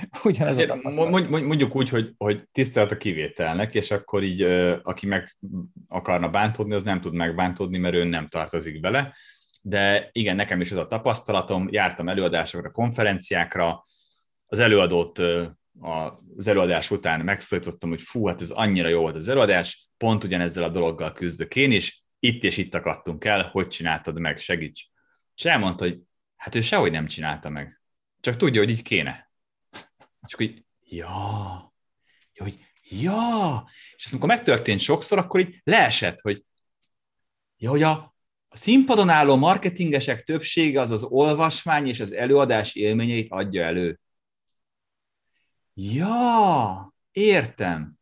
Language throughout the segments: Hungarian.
ugyanez a Mondjuk úgy, hogy, hogy tisztelt a kivételnek, és akkor így, aki meg akarna bántódni, az nem tud megbántódni, mert ő nem tartozik bele. De igen, nekem is ez a tapasztalatom, jártam előadásokra, konferenciákra, az előadót az előadás után megszólítottam, hogy fú, hát ez annyira jó volt az előadás, pont ugyanezzel a dologgal küzdök én is, itt és itt akadtunk el, hogy csináltad meg, segíts. És elmondta, hogy hát ő sehogy nem csinálta meg. Csak tudja, hogy így kéne. Csak hogy, ja, ja, hogy ja, és ezt amikor megtörtént sokszor, akkor így leesett, hogy ja, hogy a, a színpadon álló marketingesek többsége az az olvasmány és az előadás élményeit adja elő. Ja, értem.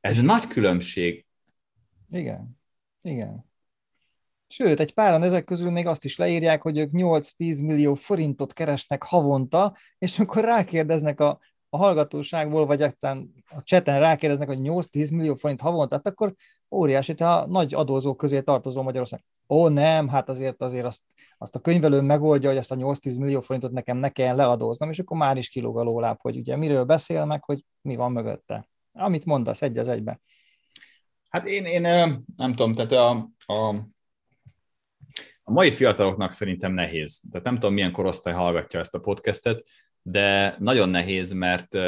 Ez nagy különbség. Igen, igen. Sőt, egy páran ezek közül még azt is leírják, hogy ők 8-10 millió forintot keresnek havonta, és akkor rákérdeznek a, a hallgatóságból, vagy aztán a cseten rákérdeznek, hogy 8-10 millió forint havonta, tehát akkor óriási, te a nagy adózók közé tartozó Magyarország. Ó, nem, hát azért azért azt, azt a könyvelő megoldja, hogy ezt a 8-10 millió forintot nekem ne kelljen leadóznom, és akkor már is kilóg a lóláb, hogy ugye miről beszél meg, hogy mi van mögötte. Amit mondasz, egy az egybe. Hát én, én nem tudom, tehát a, a, a mai fiataloknak szerintem nehéz. Tehát nem tudom, milyen korosztály hallgatja ezt a podcastet, de nagyon nehéz, mert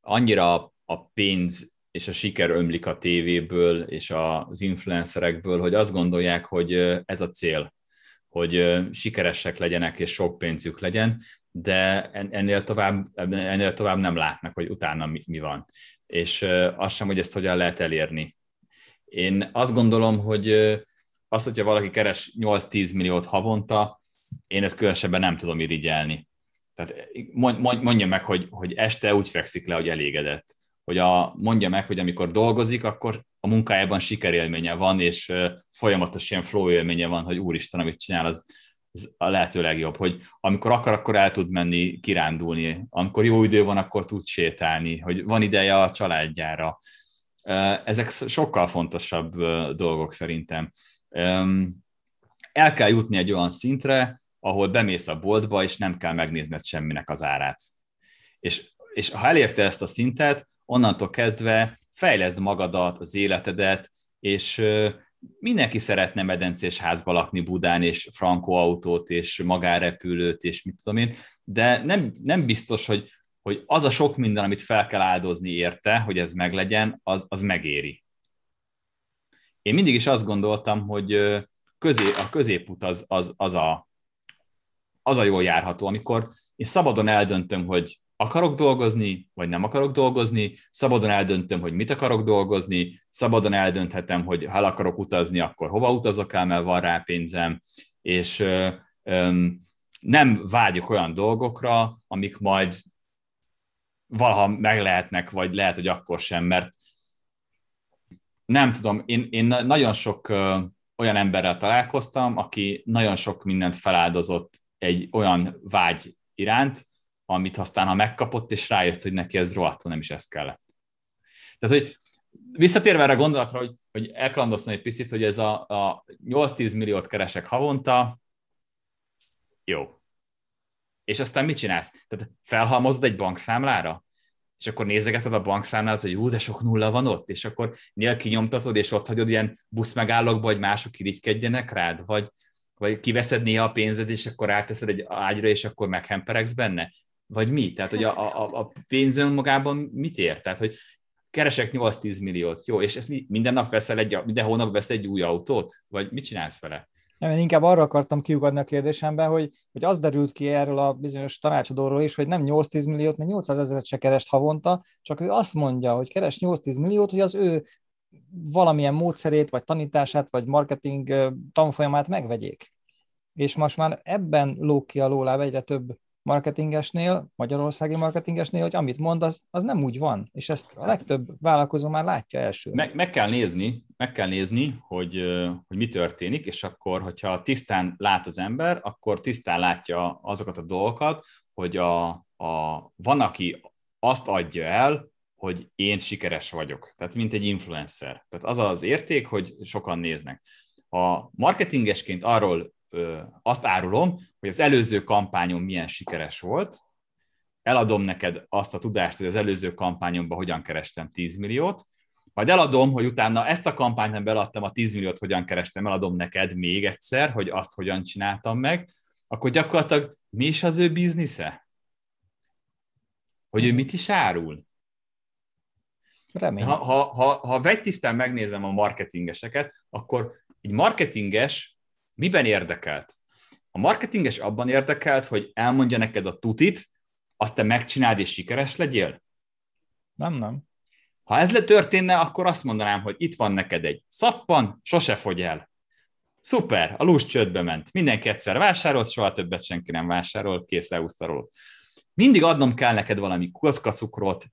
annyira a pénz és a siker ömlik a tévéből és az influencerekből, hogy azt gondolják, hogy ez a cél, hogy sikeresek legyenek és sok pénzük legyen, de ennél tovább, ennél tovább nem látnak, hogy utána mi, mi van. És azt sem, hogy ezt hogyan lehet elérni. Én azt gondolom, hogy az, hogyha valaki keres 8-10 milliót havonta, én ezt különösebben nem tudom irigyelni. Tehát mondja meg, hogy, hogy este úgy fekszik le, hogy elégedett hogy a, mondja meg, hogy amikor dolgozik, akkor a munkájában sikerélménye van, és folyamatos ilyen flow élménye van, hogy úristen, amit csinál, az, az a lehető legjobb, hogy amikor akar, akkor el tud menni kirándulni, amikor jó idő van, akkor tud sétálni, hogy van ideje a családjára. Ezek sokkal fontosabb dolgok szerintem. El kell jutni egy olyan szintre, ahol bemész a boltba, és nem kell megnézned semminek az árát. És, és ha elérte ezt a szintet, onnantól kezdve fejleszd magadat, az életedet, és mindenki szeretne medencés házba lakni Budán, és frankó autót, és magárepülőt, és mit tudom én, de nem, nem biztos, hogy, hogy az a sok minden, amit fel kell áldozni érte, hogy ez meglegyen, az, az megéri. Én mindig is azt gondoltam, hogy közé, a középút az, az, az, a, az a jól járható, amikor én szabadon eldöntöm, hogy akarok dolgozni, vagy nem akarok dolgozni, szabadon eldöntöm, hogy mit akarok dolgozni, szabadon eldönthetem, hogy ha el akarok utazni, akkor hova utazok el, mert van rá pénzem, és ö, ö, nem vágyok olyan dolgokra, amik majd valaha meg lehetnek, vagy lehet, hogy akkor sem, mert nem tudom, én, én nagyon sok olyan emberrel találkoztam, aki nagyon sok mindent feláldozott egy olyan vágy iránt, amit aztán ha megkapott, és rájött, hogy neki ez rohadtul nem is ez kellett. Tehát, hogy visszatérve erre a gondolatra, hogy, hogy elkalandoztam egy picit, hogy ez a, a 8-10 milliót keresek havonta, jó. És aztán mit csinálsz? Tehát felhalmozod egy bankszámlára? És akkor nézegeted a bankszámlát, hogy ú, de sok nulla van ott, és akkor nyilván kinyomtatod, és ott hagyod ilyen buszmegállókba, hogy mások irigykedjenek rád, vagy, vagy kiveszed néha a pénzed, és akkor áteszed egy ágyra, és akkor meghemperegsz benne. Vagy mi? Tehát, hogy a, a, a pénz önmagában mit ér? Tehát, hogy keresek 8-10 milliót, jó, és ezt minden nap veszel egy, minden hónap veszel egy új autót? Vagy mit csinálsz vele? Nem, én inkább arra akartam kiugadni a kérdésemben, hogy, hogy az derült ki erről a bizonyos tanácsadóról is, hogy nem 8-10 milliót, mert 800 ezeret se keres havonta, csak ő azt mondja, hogy keres 8-10 milliót, hogy az ő valamilyen módszerét, vagy tanítását, vagy marketing tanfolyamát megvegyék. És most már ebben lók ki a lóláb egyre több marketingesnél, magyarországi marketingesnél, hogy amit mond, az, az nem úgy van, és ezt a legtöbb vállalkozó már látja első. Meg, meg kell nézni, meg kell nézni, hogy, hogy mi történik, és akkor, hogyha tisztán lát az ember, akkor tisztán látja azokat a dolgokat, hogy a, a, van, aki azt adja el, hogy én sikeres vagyok, tehát mint egy influencer. Tehát az az érték, hogy sokan néznek. Ha marketingesként arról azt árulom, hogy az előző kampányom milyen sikeres volt, eladom neked azt a tudást, hogy az előző kampányomban hogyan kerestem 10 milliót, majd eladom, hogy utána ezt a kampányt nem beladtam, a 10 milliót hogyan kerestem, eladom neked még egyszer, hogy azt hogyan csináltam meg, akkor gyakorlatilag mi is az ő biznisze? Hogy ő mit is árul? Remélem. Ha, ha, ha, ha vegytisztán megnézem a marketingeseket, akkor egy marketinges miben érdekelt? A marketinges abban érdekelt, hogy elmondja neked a tutit, azt te megcsináld és sikeres legyél? Nem, nem. Ha ez letörténne, akkor azt mondanám, hogy itt van neked egy szappan, sose fogy el. Szuper, a lús csődbe ment. Mindenki egyszer vásárolt, soha többet senki nem vásárol, kész leúszta Mindig adnom kell neked valami kockacukrot,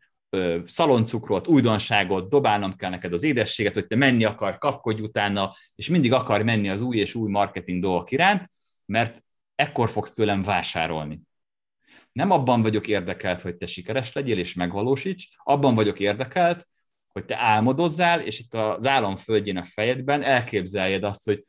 szaloncukrot, újdonságot, dobálnom kell neked az édességet, hogy te menni akar, kapkodj utána, és mindig akar menni az új és új marketing dolgok iránt, mert ekkor fogsz tőlem vásárolni. Nem abban vagyok érdekelt, hogy te sikeres legyél és megvalósíts, abban vagyok érdekelt, hogy te álmodozzál, és itt az álom földjén a fejedben elképzeljed azt, hogy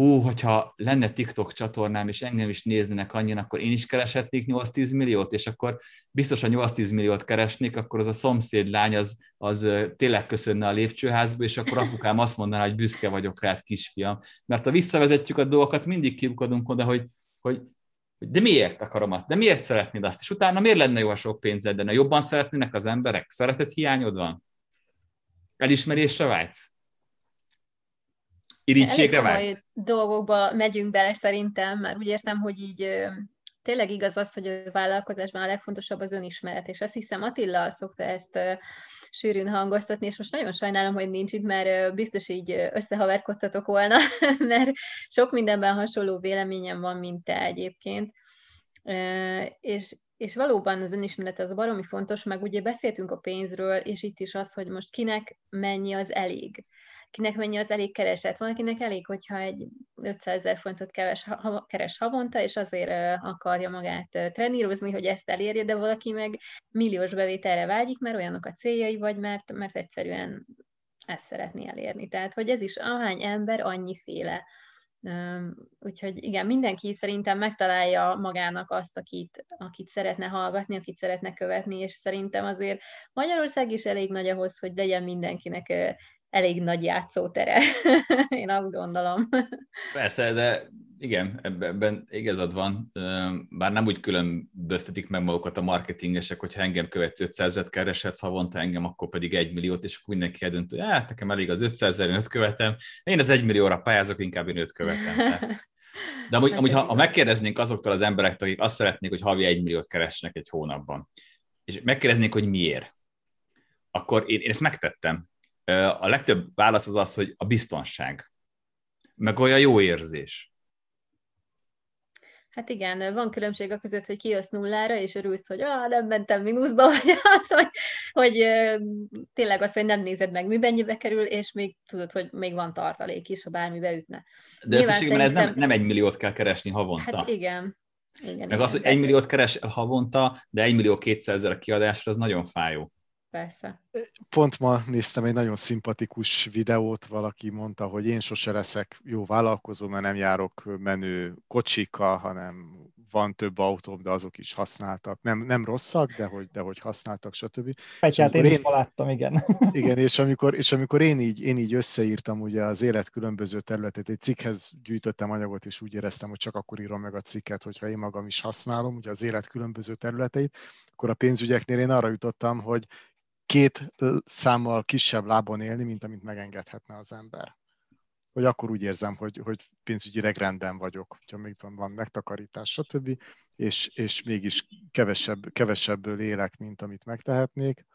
hú, hogyha lenne TikTok csatornám, és engem is néznének annyian, akkor én is kereshetnék 8-10 milliót, és akkor biztos, a 8-10 milliót keresnék, akkor az a szomszéd lány az, az tényleg köszönne a lépcsőházba, és akkor apukám azt mondaná, hogy büszke vagyok rád, kisfiam. Mert ha visszavezetjük a dolgokat, mindig kiukadunk oda, hogy, hogy de miért akarom azt, de miért szeretnéd azt, és utána miért lenne jó a sok pénzed, de jobban szeretnének az emberek? Szeretet hiányod van? Elismerésre vágysz? Irítségre vágysz? dolgokba megyünk bele szerintem, mert úgy értem, hogy így tényleg igaz az, hogy a vállalkozásban a legfontosabb az önismeret, és azt hiszem Attila szokta ezt sűrűn hangoztatni, és most nagyon sajnálom, hogy nincs itt, mert biztos így összehaverkodtatok volna, mert sok mindenben hasonló véleményem van, mint te egyébként. És, és valóban az önismeret az baromi fontos, meg ugye beszéltünk a pénzről, és itt is az, hogy most kinek mennyi az elég kinek mennyi az elég kereset. Van, akinek elég, hogyha egy 500 ezer fontot keres, ha, keres havonta, és azért akarja magát trenírozni, hogy ezt elérje, de valaki meg milliós bevételre vágyik, mert olyanok a céljai, vagy mert, mert egyszerűen ezt szeretné elérni. Tehát, hogy ez is ahány ember, annyiféle. Úgyhogy igen, mindenki szerintem megtalálja magának azt, akit, akit szeretne hallgatni, akit szeretne követni, és szerintem azért Magyarország is elég nagy ahhoz, hogy legyen mindenkinek elég nagy játszótere. Én azt gondolom. Persze, de igen, ebben igazad van, bár nem úgy különböztetik meg magukat a marketingesek, hogyha engem követsz 500 et kereshetsz havonta, engem akkor pedig 1 milliót, és akkor mindenki eldönt, hogy hát nekem elég az 500 ezer, én 5 követem, én az 1 millióra pályázok, inkább én 5 követem. De amúgy, amúgy ha, ha megkérdeznénk azoktól az emberektől, akik azt szeretnék, hogy havi 1 milliót keresnek egy hónapban, és megkérdeznék, hogy miért, akkor én, én ezt megtettem a legtöbb válasz az az, hogy a biztonság, meg olyan jó érzés. Hát igen, van különbség a között, hogy kijössz nullára, és örülsz, hogy ah, nem mentem mínuszba, vagy az, hogy, hogy tényleg az, hogy nem nézed meg, mi mennyibe kerül, és még tudod, hogy még van tartalék is, ha bármi beütne. De összességében ez nem, nem egy milliót kell keresni havonta. Hát igen. igen meg igen, az, hogy egy milliót keres havonta, de egy millió kétszázezer a kiadásra, az nagyon fájó persze. Pont ma néztem egy nagyon szimpatikus videót, valaki mondta, hogy én sose leszek jó vállalkozó, mert nem járok menő kocsikkal, hanem van több autóm, de azok is használtak. Nem, nem rosszak, de hogy, de hogy használtak, stb. Pecsát én, én is láttam, igen. Igen, és amikor, és amikor én, így, én így összeírtam ugye az élet különböző területét, egy cikkhez gyűjtöttem anyagot, és úgy éreztem, hogy csak akkor írom meg a cikket, hogyha én magam is használom, ugye az élet különböző területeit, akkor a pénzügyeknél én arra jutottam, hogy két számmal kisebb lábon élni, mint amit megengedhetne az ember. Hogy akkor úgy érzem, hogy, hogy pénzügyileg rendben vagyok, hogyha még van megtakarítás, stb., és, és mégis kevesebb, kevesebből élek, mint amit megtehetnék,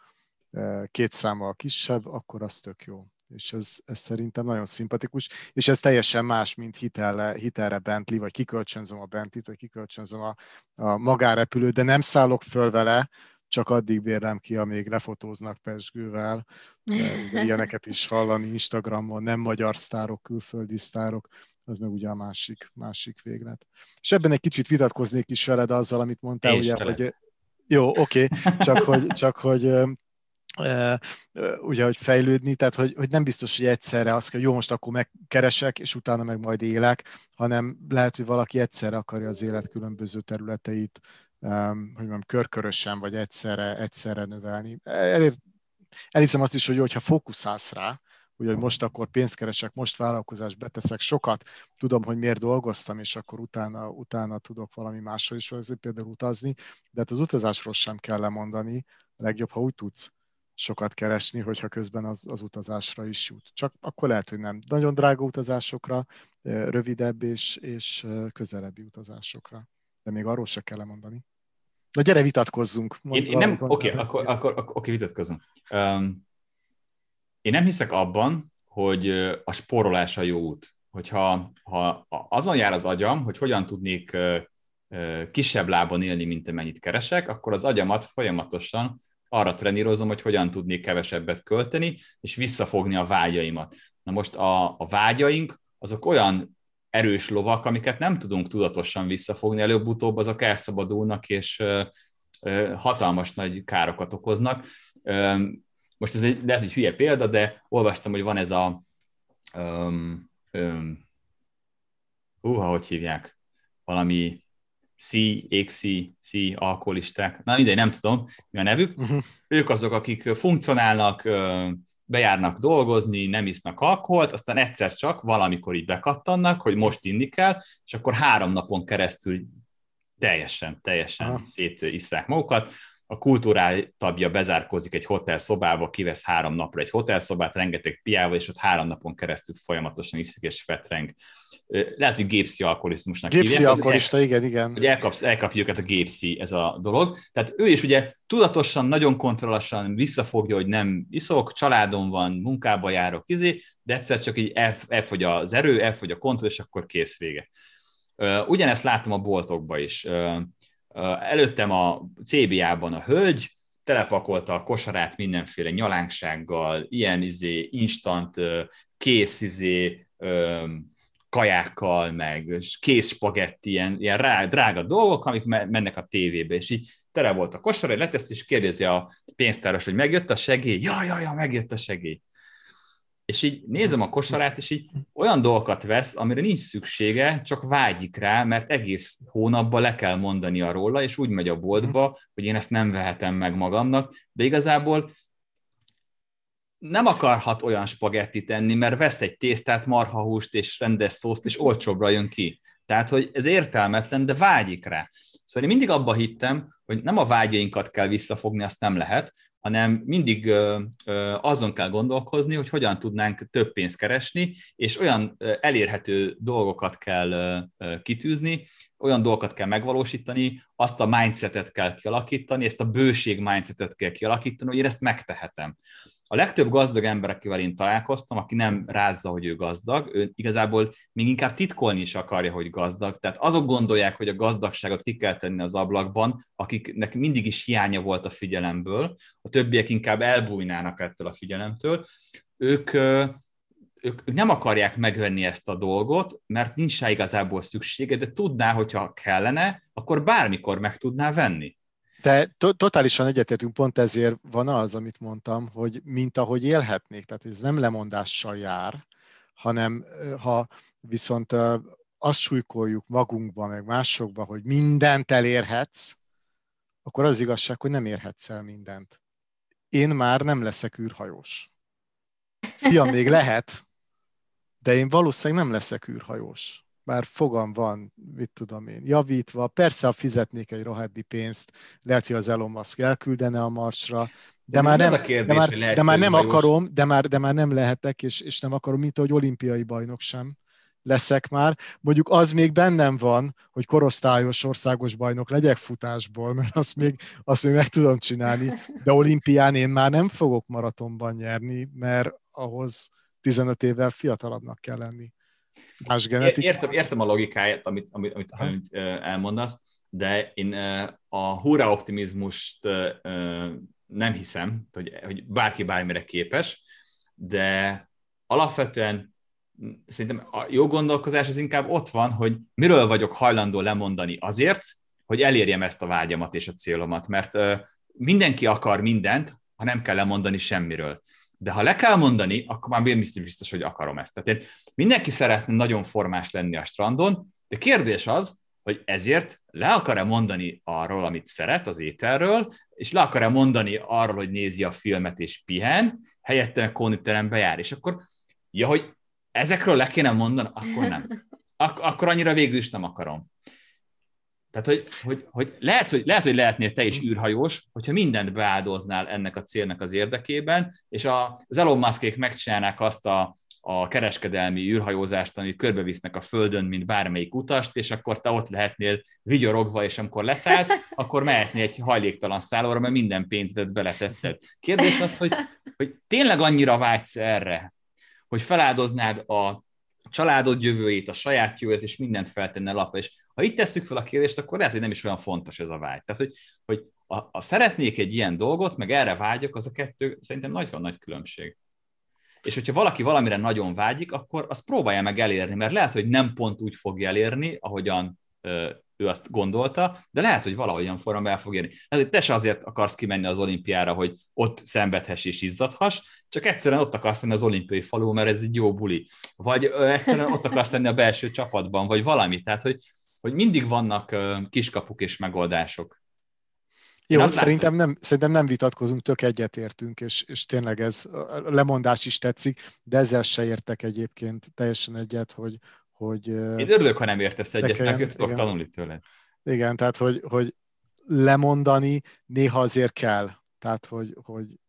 két számmal kisebb, akkor az tök jó. És ez, ez szerintem nagyon szimpatikus, és ez teljesen más, mint hitelle, hitelre Bentley, vagy kikölcsönzöm a Bentley-t, vagy kikölcsönzöm a, a magárepülőt, de nem szállok föl vele, csak addig bérlem ki, amíg lefotóznak Pesgővel. Ilyeneket is hallani Instagramon, nem magyar sztárok, külföldi sztárok, az meg ugye a másik, másik véglet. És ebben egy kicsit vitatkoznék is veled azzal, amit mondtál, Én ugye, hogy jó, oké, okay, csak hogy, csak hogy ugye, hogy fejlődni, tehát hogy, hogy nem biztos, hogy egyszerre azt kell, jó, most akkor megkeresek, és utána meg majd élek, hanem lehet, hogy valaki egyszerre akarja az élet különböző területeit hogy mondjam, körkörösen vagy egyszerre, egyszerre növelni. Elér, elhiszem azt is, hogy hogyha fókuszálsz rá, hogy most akkor pénzt keresek, most vállalkozást beteszek sokat, tudom, hogy miért dolgoztam, és akkor utána, utána tudok valami másról is például utazni, de hát az utazásról sem kell lemondani, legjobb, ha úgy tudsz sokat keresni, hogyha közben az, az utazásra is jut. Csak akkor lehet, hogy nem nagyon drága utazásokra, rövidebb és, és közelebbi utazásokra. De még arról se kell lemondani. Na gyere, vitatkozzunk. Én, én nem, oké, okay, akkor, akkor, akkor, okay, vitatkozunk. Um, én nem hiszek abban, hogy a spórolás a jó út. Hogyha ha azon jár az agyam, hogy hogyan tudnék kisebb lábon élni, mint amennyit keresek, akkor az agyamat folyamatosan arra trenírozom, hogy hogyan tudnék kevesebbet költeni, és visszafogni a vágyaimat. Na most a, a vágyaink, azok olyan erős lovak, amiket nem tudunk tudatosan visszafogni, előbb-utóbb azok elszabadulnak, és hatalmas nagy károkat okoznak. Most ez egy, lehet, hogy hülye példa, de olvastam, hogy van ez a um, um, hú, hogy hívják, valami C, XC, C, alkoholisták, na mindegy, nem tudom, mi a nevük. Uh-huh. Ők azok, akik funkcionálnak, bejárnak dolgozni, nem isznak alkoholt, aztán egyszer csak valamikor így bekattannak, hogy most inni kell, és akkor három napon keresztül teljesen, teljesen uh-huh. szétisszák magukat, a kultúrál tabja bezárkózik egy hotel szobába, kivesz három napra egy hotelszobát, rengeteg piával, és ott három napon keresztül folyamatosan iszik és fetreng. Lehet, hogy gépszi alkoholizmusnak Gépszi alkoholista, igen, igen. Hogy elkapsz, elkapja őket a gépszi ez a dolog. Tehát ő is ugye tudatosan, nagyon kontrollosan visszafogja, hogy nem iszok, családom van, munkába járok, izé, de egyszer csak így elfogy az erő, elfogy a kontroll, és akkor kész vége. Ugyanezt látom a boltokba is Előttem a CBA-ban a hölgy, telepakolta a kosarát mindenféle nyalánksággal, ilyen izé, instant, kész izé, kajákkal, meg kész spagetti, ilyen, ilyen rá, drága dolgok, amik mennek a tévébe, és így tele volt a kosara, letesz, és kérdezi a pénztáros, hogy megjött a segély? Ja, ja, ja, megjött a segély és így nézem a kosarát, és így olyan dolgokat vesz, amire nincs szüksége, csak vágyik rá, mert egész hónapban le kell mondania róla, és úgy megy a boltba, hogy én ezt nem vehetem meg magamnak, de igazából nem akarhat olyan spagettit enni, mert vesz egy tésztát, marhahúst és rendes szószt, és olcsóbbra jön ki. Tehát, hogy ez értelmetlen, de vágyik rá. Szóval én mindig abba hittem, hogy nem a vágyainkat kell visszafogni, azt nem lehet, hanem mindig azon kell gondolkozni, hogy hogyan tudnánk több pénzt keresni, és olyan elérhető dolgokat kell kitűzni, olyan dolgokat kell megvalósítani, azt a mindsetet kell kialakítani, ezt a bőség mindsetet kell kialakítani, hogy én ezt megtehetem. A legtöbb gazdag ember, akivel én találkoztam, aki nem rázza, hogy ő gazdag, ő igazából még inkább titkolni is akarja, hogy gazdag. Tehát azok gondolják, hogy a gazdagságot ki kell tenni az ablakban, akiknek mindig is hiánya volt a figyelemből, a többiek inkább elbújnának ettől a figyelemtől. Ők, ők nem akarják megvenni ezt a dolgot, mert nincs rá igazából szüksége, de tudná, hogyha kellene, akkor bármikor meg tudná venni. To- totálisan egyetértünk, pont ezért van az, amit mondtam, hogy mint ahogy élhetnék, tehát ez nem lemondással jár, hanem ha viszont azt súlykoljuk magunkba, meg másokba, hogy mindent elérhetsz, akkor az igazság, hogy nem érhetsz el mindent. Én már nem leszek űrhajós. Fiam, még lehet, de én valószínűleg nem leszek űrhajós bár fogam van, mit tudom én, javítva. Persze, ha fizetnék egy rohaddi pénzt, lehet, hogy az Elon Musk elküldene a Marsra, de, de már nem, kérdés, de már, de már nem akarom, de már, de már nem lehetek, és, és nem akarom, mint ahogy olimpiai bajnok sem leszek már. Mondjuk az még bennem van, hogy korosztályos országos bajnok legyek futásból, mert azt még, azt még meg tudom csinálni, de olimpián én már nem fogok maratonban nyerni, mert ahhoz 15 évvel fiatalabbnak kell lenni más genetika. Értem, értem a logikáját, amit, amit, amit, amit elmondasz, de én a hurra optimizmust nem hiszem, hogy, hogy bárki bármire képes, de alapvetően szerintem a jó gondolkozás az inkább ott van, hogy miről vagyok hajlandó lemondani azért, hogy elérjem ezt a vágyamat és a célomat, mert mindenki akar mindent, ha nem kell lemondani semmiről. De ha le kell mondani, akkor már biztos, biztos, hogy akarom ezt. Tehát én mindenki szeretne nagyon formás lenni a strandon, de kérdés az, hogy ezért le akar-e mondani arról, amit szeret az ételről, és le akar-e mondani arról, hogy nézi a filmet és pihen, helyette a kóniterembe jár, és akkor, ja, hogy ezekről le kéne mondani, akkor nem. Ak- akkor annyira végül is nem akarom. Tehát, hogy, hogy, hogy, lehet, hogy lehet, hogy lehetnél te is űrhajós, hogyha mindent beáldoznál ennek a célnak az érdekében, és a, az Elon Muskék megcsinálnák azt a, a kereskedelmi űrhajózást, ami körbevisznek a Földön, mint bármelyik utast, és akkor te ott lehetnél vigyorogva, és amikor leszállsz, akkor mehetnél egy hajléktalan szállóra, mert minden pénzedet beletetted. Kérdés az, hogy, hogy tényleg annyira vágysz erre, hogy feláldoznád a családod jövőjét, a saját jövőt, és mindent feltenne lapra. És ha itt tesszük fel a kérdést, akkor lehet, hogy nem is olyan fontos ez a vágy. Tehát, hogy, hogy a, a szeretnék egy ilyen dolgot, meg erre vágyok, az a kettő szerintem nagyon nagy különbség. És hogyha valaki valamire nagyon vágyik, akkor azt próbálja meg elérni, mert lehet, hogy nem pont úgy fogja elérni, ahogyan ő azt gondolta, de lehet, hogy valahogyan formában el fog érni. Lehet, hogy te se azért akarsz kimenni az olimpiára, hogy ott szenvedhess és izzadhass, csak egyszerűen ott akarsz lenni az olimpiai falu, mert ez egy jó buli. Vagy egyszerűen ott akarsz lenni a belső csapatban, vagy valami. Tehát, hogy, hogy mindig vannak kiskapuk és megoldások. Jó, szerintem nem, szerintem nem vitatkozunk, tök egyetértünk, és, és tényleg ez a lemondás is tetszik, de ezzel se értek egyébként teljesen egyet, hogy... hogy Én örülök, ha nem értesz egyet, mert tudok igen. tanulni tőled. Igen, tehát hogy, hogy lemondani néha azért kell. Tehát, hogy, hogy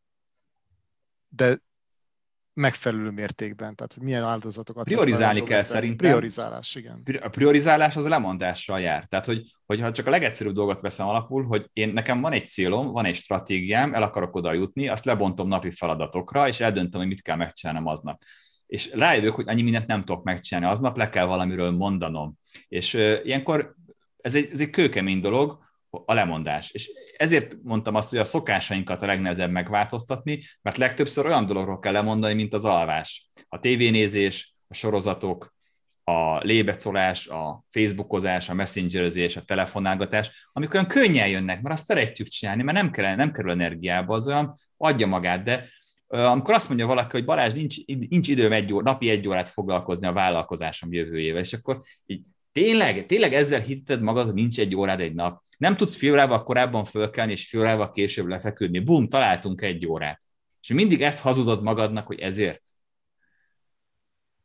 de megfelelő mértékben, tehát hogy milyen áldozatokat... Priorizálni kell szerintem. Priorizálás, igen. A priorizálás az lemondással jár. Tehát, hogy, hogyha csak a legegyszerűbb dolgot veszem alapul, hogy én nekem van egy célom, van egy stratégiám, el akarok oda jutni, azt lebontom napi feladatokra, és eldöntöm, hogy mit kell megcsinálnom aznap. És rájövök, hogy annyi mindent nem tudok megcsinálni aznap, le kell valamiről mondanom. És uh, ilyenkor ez egy, ez egy kőkemény dolog, a lemondás. És ezért mondtam azt, hogy a szokásainkat a legnehezebb megváltoztatni, mert legtöbbször olyan dologról kell lemondani, mint az alvás. A tévénézés, a sorozatok, a lébecolás, a facebookozás, a messengerezés, a telefonálgatás, amik olyan könnyen jönnek, mert azt szeretjük csinálni, mert nem, kell, nem kerül energiába, az olyan adja magát, de amikor azt mondja valaki, hogy Balázs, nincs, nincs időm egy óra, napi egy órát foglalkozni a vállalkozásom jövőjével, és akkor így tényleg, tényleg ezzel hitíted magad, hogy nincs egy órád egy nap. Nem tudsz fél órával korábban fölkelni, és fél órával később lefeküdni. Bum, találtunk egy órát. És mindig ezt hazudod magadnak, hogy ezért.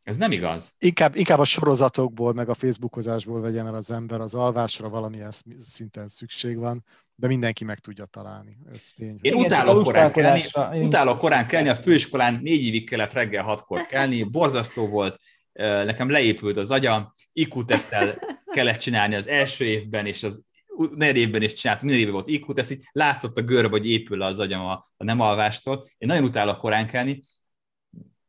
Ez nem igaz. Inkább, inkább a sorozatokból, meg a Facebookozásból vegyen el az ember, az alvásra valamilyen szinten szükség van, de mindenki meg tudja találni. Ez tény. Én utálok korán kelni, utálok korán kelni, a főiskolán négy évig kellett reggel hatkor kelni, borzasztó volt, nekem leépült az agyam, IQ-tesztel kellett csinálni az első évben, és az negyedik évben is csináltam, minden évben volt IQ, teszt, így látszott a görbe, hogy épül le az agyam a, a nem alvástól. Én nagyon utálok korán kelni,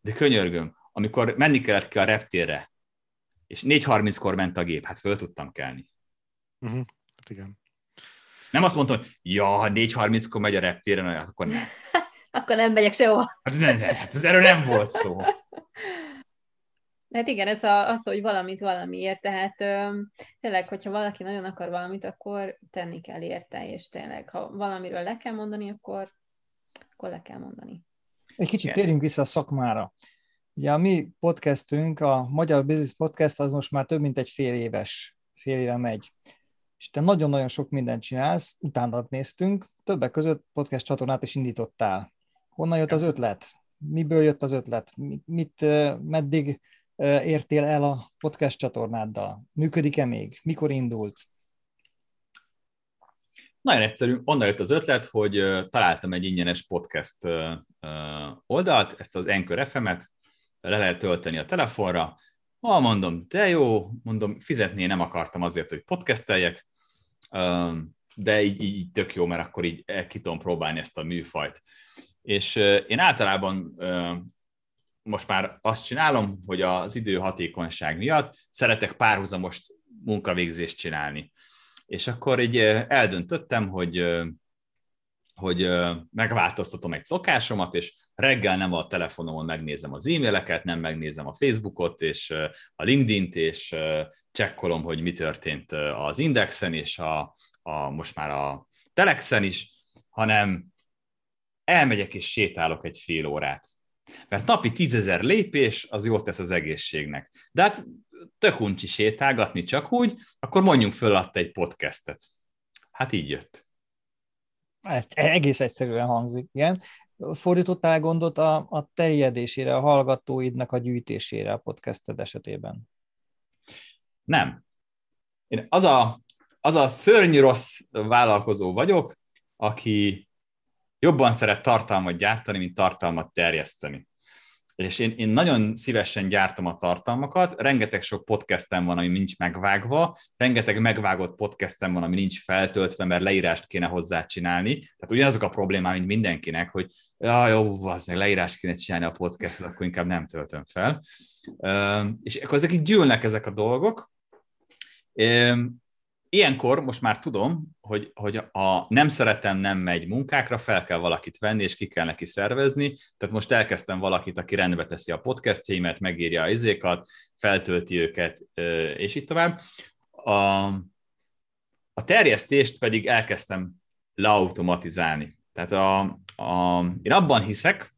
de könyörgöm, amikor menni kellett ki a reptérre, és 4.30-kor ment a gép, hát föl tudtam kelni. Uh-huh. Hát igen. Nem azt mondtam, hogy ja, ha 4.30-kor megy a reptére, akkor nem. akkor nem megyek sehova. Hát nem, nem, hát ez erről nem volt szó. Hát igen, ez a, az, hogy valamit valamiért, tehát ö, tényleg, hogyha valaki nagyon akar valamit, akkor tenni kell érte, és tényleg, ha valamiről le kell mondani, akkor, akkor le kell mondani. Egy kicsit térjünk vissza a szakmára. Ugye a mi podcastünk, a Magyar Business Podcast, az most már több mint egy fél éves, fél éve megy. És te nagyon-nagyon sok mindent csinálsz, utána néztünk, többek között podcast csatornát is indítottál. Honnan jött az ötlet? Miből jött az ötlet? Mit, mit meddig értél el a podcast csatornáddal? Működik-e még? Mikor indult? Nagyon egyszerű. Onnan jött az ötlet, hogy találtam egy ingyenes podcast oldalt, ezt az Anchor FM-et, le lehet tölteni a telefonra. Ha mondom, de jó, mondom, fizetni nem akartam azért, hogy podcasteljek, de így, így tök jó, mert akkor így ki tudom próbálni ezt a műfajt. És én általában most már azt csinálom, hogy az idő hatékonyság miatt szeretek párhuzamos munkavégzést csinálni. És akkor így eldöntöttem, hogy, hogy megváltoztatom egy szokásomat, és reggel nem a telefonomon megnézem az e-maileket, nem megnézem a Facebookot, és a LinkedIn-t, és csekkolom, hogy mi történt az Indexen, és a, a, most már a Telexen is, hanem elmegyek és sétálok egy fél órát Mert napi tízezer lépés az jót tesz az egészségnek. De hát tök uncsi sétálgatni csak úgy, akkor mondjunk föl adta egy podcastet. Hát így jött. Hát, egész egyszerűen hangzik, igen. Fordítottál gondot a, a terjedésére, a hallgatóidnak a gyűjtésére a podcasted esetében? Nem. Én az a, az a szörnyű rossz vállalkozó vagyok, aki jobban szeret tartalmat gyártani, mint tartalmat terjeszteni. És én, én nagyon szívesen gyártom a tartalmakat, rengeteg sok podcastem van, ami nincs megvágva, rengeteg megvágott podcastem van, ami nincs feltöltve, mert leírást kéne hozzá csinálni. Tehát ugyanazok a problémák, mint mindenkinek, hogy ja, jó, az leírást kéne csinálni a podcastot, akkor inkább nem töltöm fel. És akkor ezek így gyűlnek ezek a dolgok, Ilyenkor most már tudom, hogy, hogy a nem szeretem, nem megy munkákra, fel kell valakit venni, és ki kell neki szervezni. Tehát most elkezdtem valakit, aki rendbe teszi a podcastjaimet, megírja a izékat, feltölti őket, és így tovább. A, a terjesztést pedig elkezdtem leautomatizálni. Tehát a, a, én abban hiszek,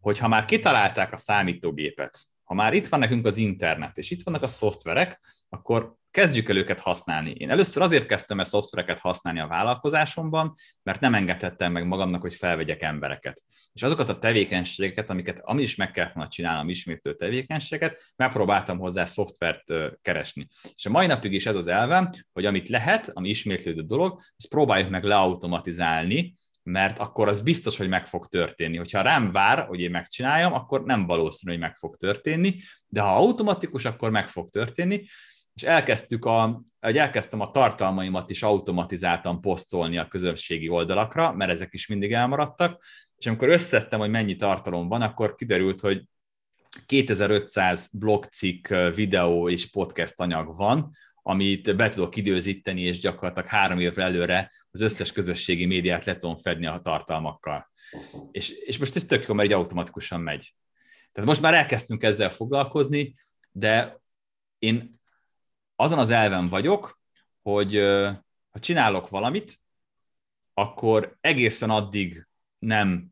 hogy ha már kitalálták a számítógépet, ha már itt van nekünk az internet, és itt vannak a szoftverek, akkor kezdjük el őket használni. Én először azért kezdtem el szoftvereket használni a vállalkozásomban, mert nem engedhettem meg magamnak, hogy felvegyek embereket. És azokat a tevékenységeket, amiket ami is meg kellett volna csinálnom, ismétlő tevékenységeket, megpróbáltam hozzá szoftvert keresni. És a mai napig is ez az elvem, hogy amit lehet, ami ismétlődő dolog, azt próbáljuk meg leautomatizálni, mert akkor az biztos, hogy meg fog történni. Hogyha rám vár, hogy én megcsináljam, akkor nem valószínű, hogy meg fog történni, de ha automatikus, akkor meg fog történni, és elkezdtük a, hogy elkezdtem a tartalmaimat is automatizáltan posztolni a közösségi oldalakra, mert ezek is mindig elmaradtak, és amikor összettem, hogy mennyi tartalom van, akkor kiderült, hogy 2500 blogcikk, videó és podcast anyag van, amit be tudok időzíteni, és gyakorlatilag három évre előre az összes közösségi médiát le tudom fedni a tartalmakkal. És, és most ez tök jó, mert így automatikusan megy. Tehát most már elkezdtünk ezzel foglalkozni, de én azon az elven vagyok, hogy ha csinálok valamit, akkor egészen addig nem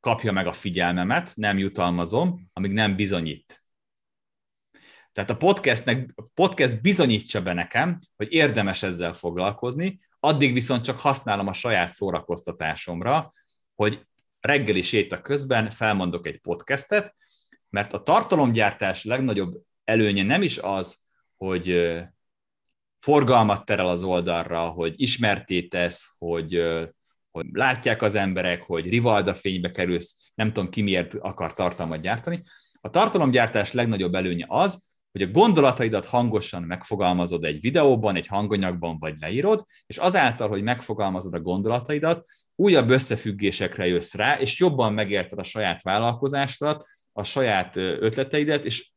kapja meg a figyelmemet, nem jutalmazom, amíg nem bizonyít. Tehát a podcastnek, a podcast bizonyítsa be nekem, hogy érdemes ezzel foglalkozni, addig viszont csak használom a saját szórakoztatásomra, hogy reggeli séta közben felmondok egy podcastet, mert a tartalomgyártás legnagyobb előnye nem is az, hogy forgalmat terel az oldalra, hogy ismertétesz, hogy, hogy látják az emberek, hogy rivalda fénybe kerülsz, nem tudom ki miért akar tartalmat gyártani. A tartalomgyártás legnagyobb előnye az, hogy a gondolataidat hangosan megfogalmazod egy videóban, egy hanganyagban, vagy leírod, és azáltal, hogy megfogalmazod a gondolataidat, újabb összefüggésekre jössz rá, és jobban megérted a saját vállalkozásodat, a saját ötleteidet, és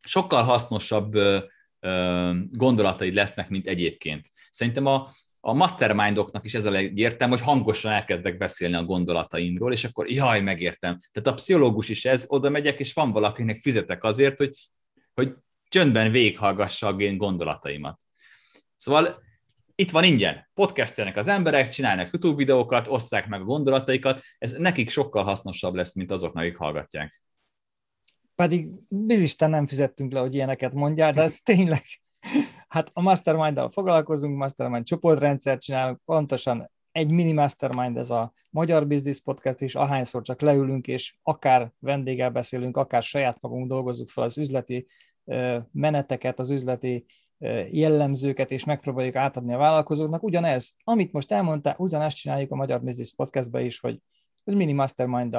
sokkal hasznosabb gondolataid lesznek, mint egyébként. Szerintem a, a mastermindoknak is ez a legértem, hogy hangosan elkezdek beszélni a gondolataimról, és akkor jaj, megértem. Tehát a pszichológus is ez, oda megyek, és van valakinek fizetek azért, hogy, hogy csöndben végighallgassa a én gondolataimat. Szóval itt van ingyen. Podcastelnek az emberek, csinálnak YouTube videókat, osszák meg a gondolataikat, ez nekik sokkal hasznosabb lesz, mint azoknak, akik hallgatják pedig bizisten nem fizettünk le, hogy ilyeneket mondjál, de tényleg, hát a mastermind foglalkozunk, mastermind csoportrendszer csinálunk, pontosan egy mini mastermind ez a Magyar Business Podcast is, ahányszor csak leülünk, és akár vendéggel beszélünk, akár saját magunk dolgozzuk fel az üzleti meneteket, az üzleti jellemzőket, és megpróbáljuk átadni a vállalkozóknak. Ugyanez, amit most elmondtál, ugyanezt csináljuk a Magyar Business Podcastbe is, hogy, hogy mini mastermind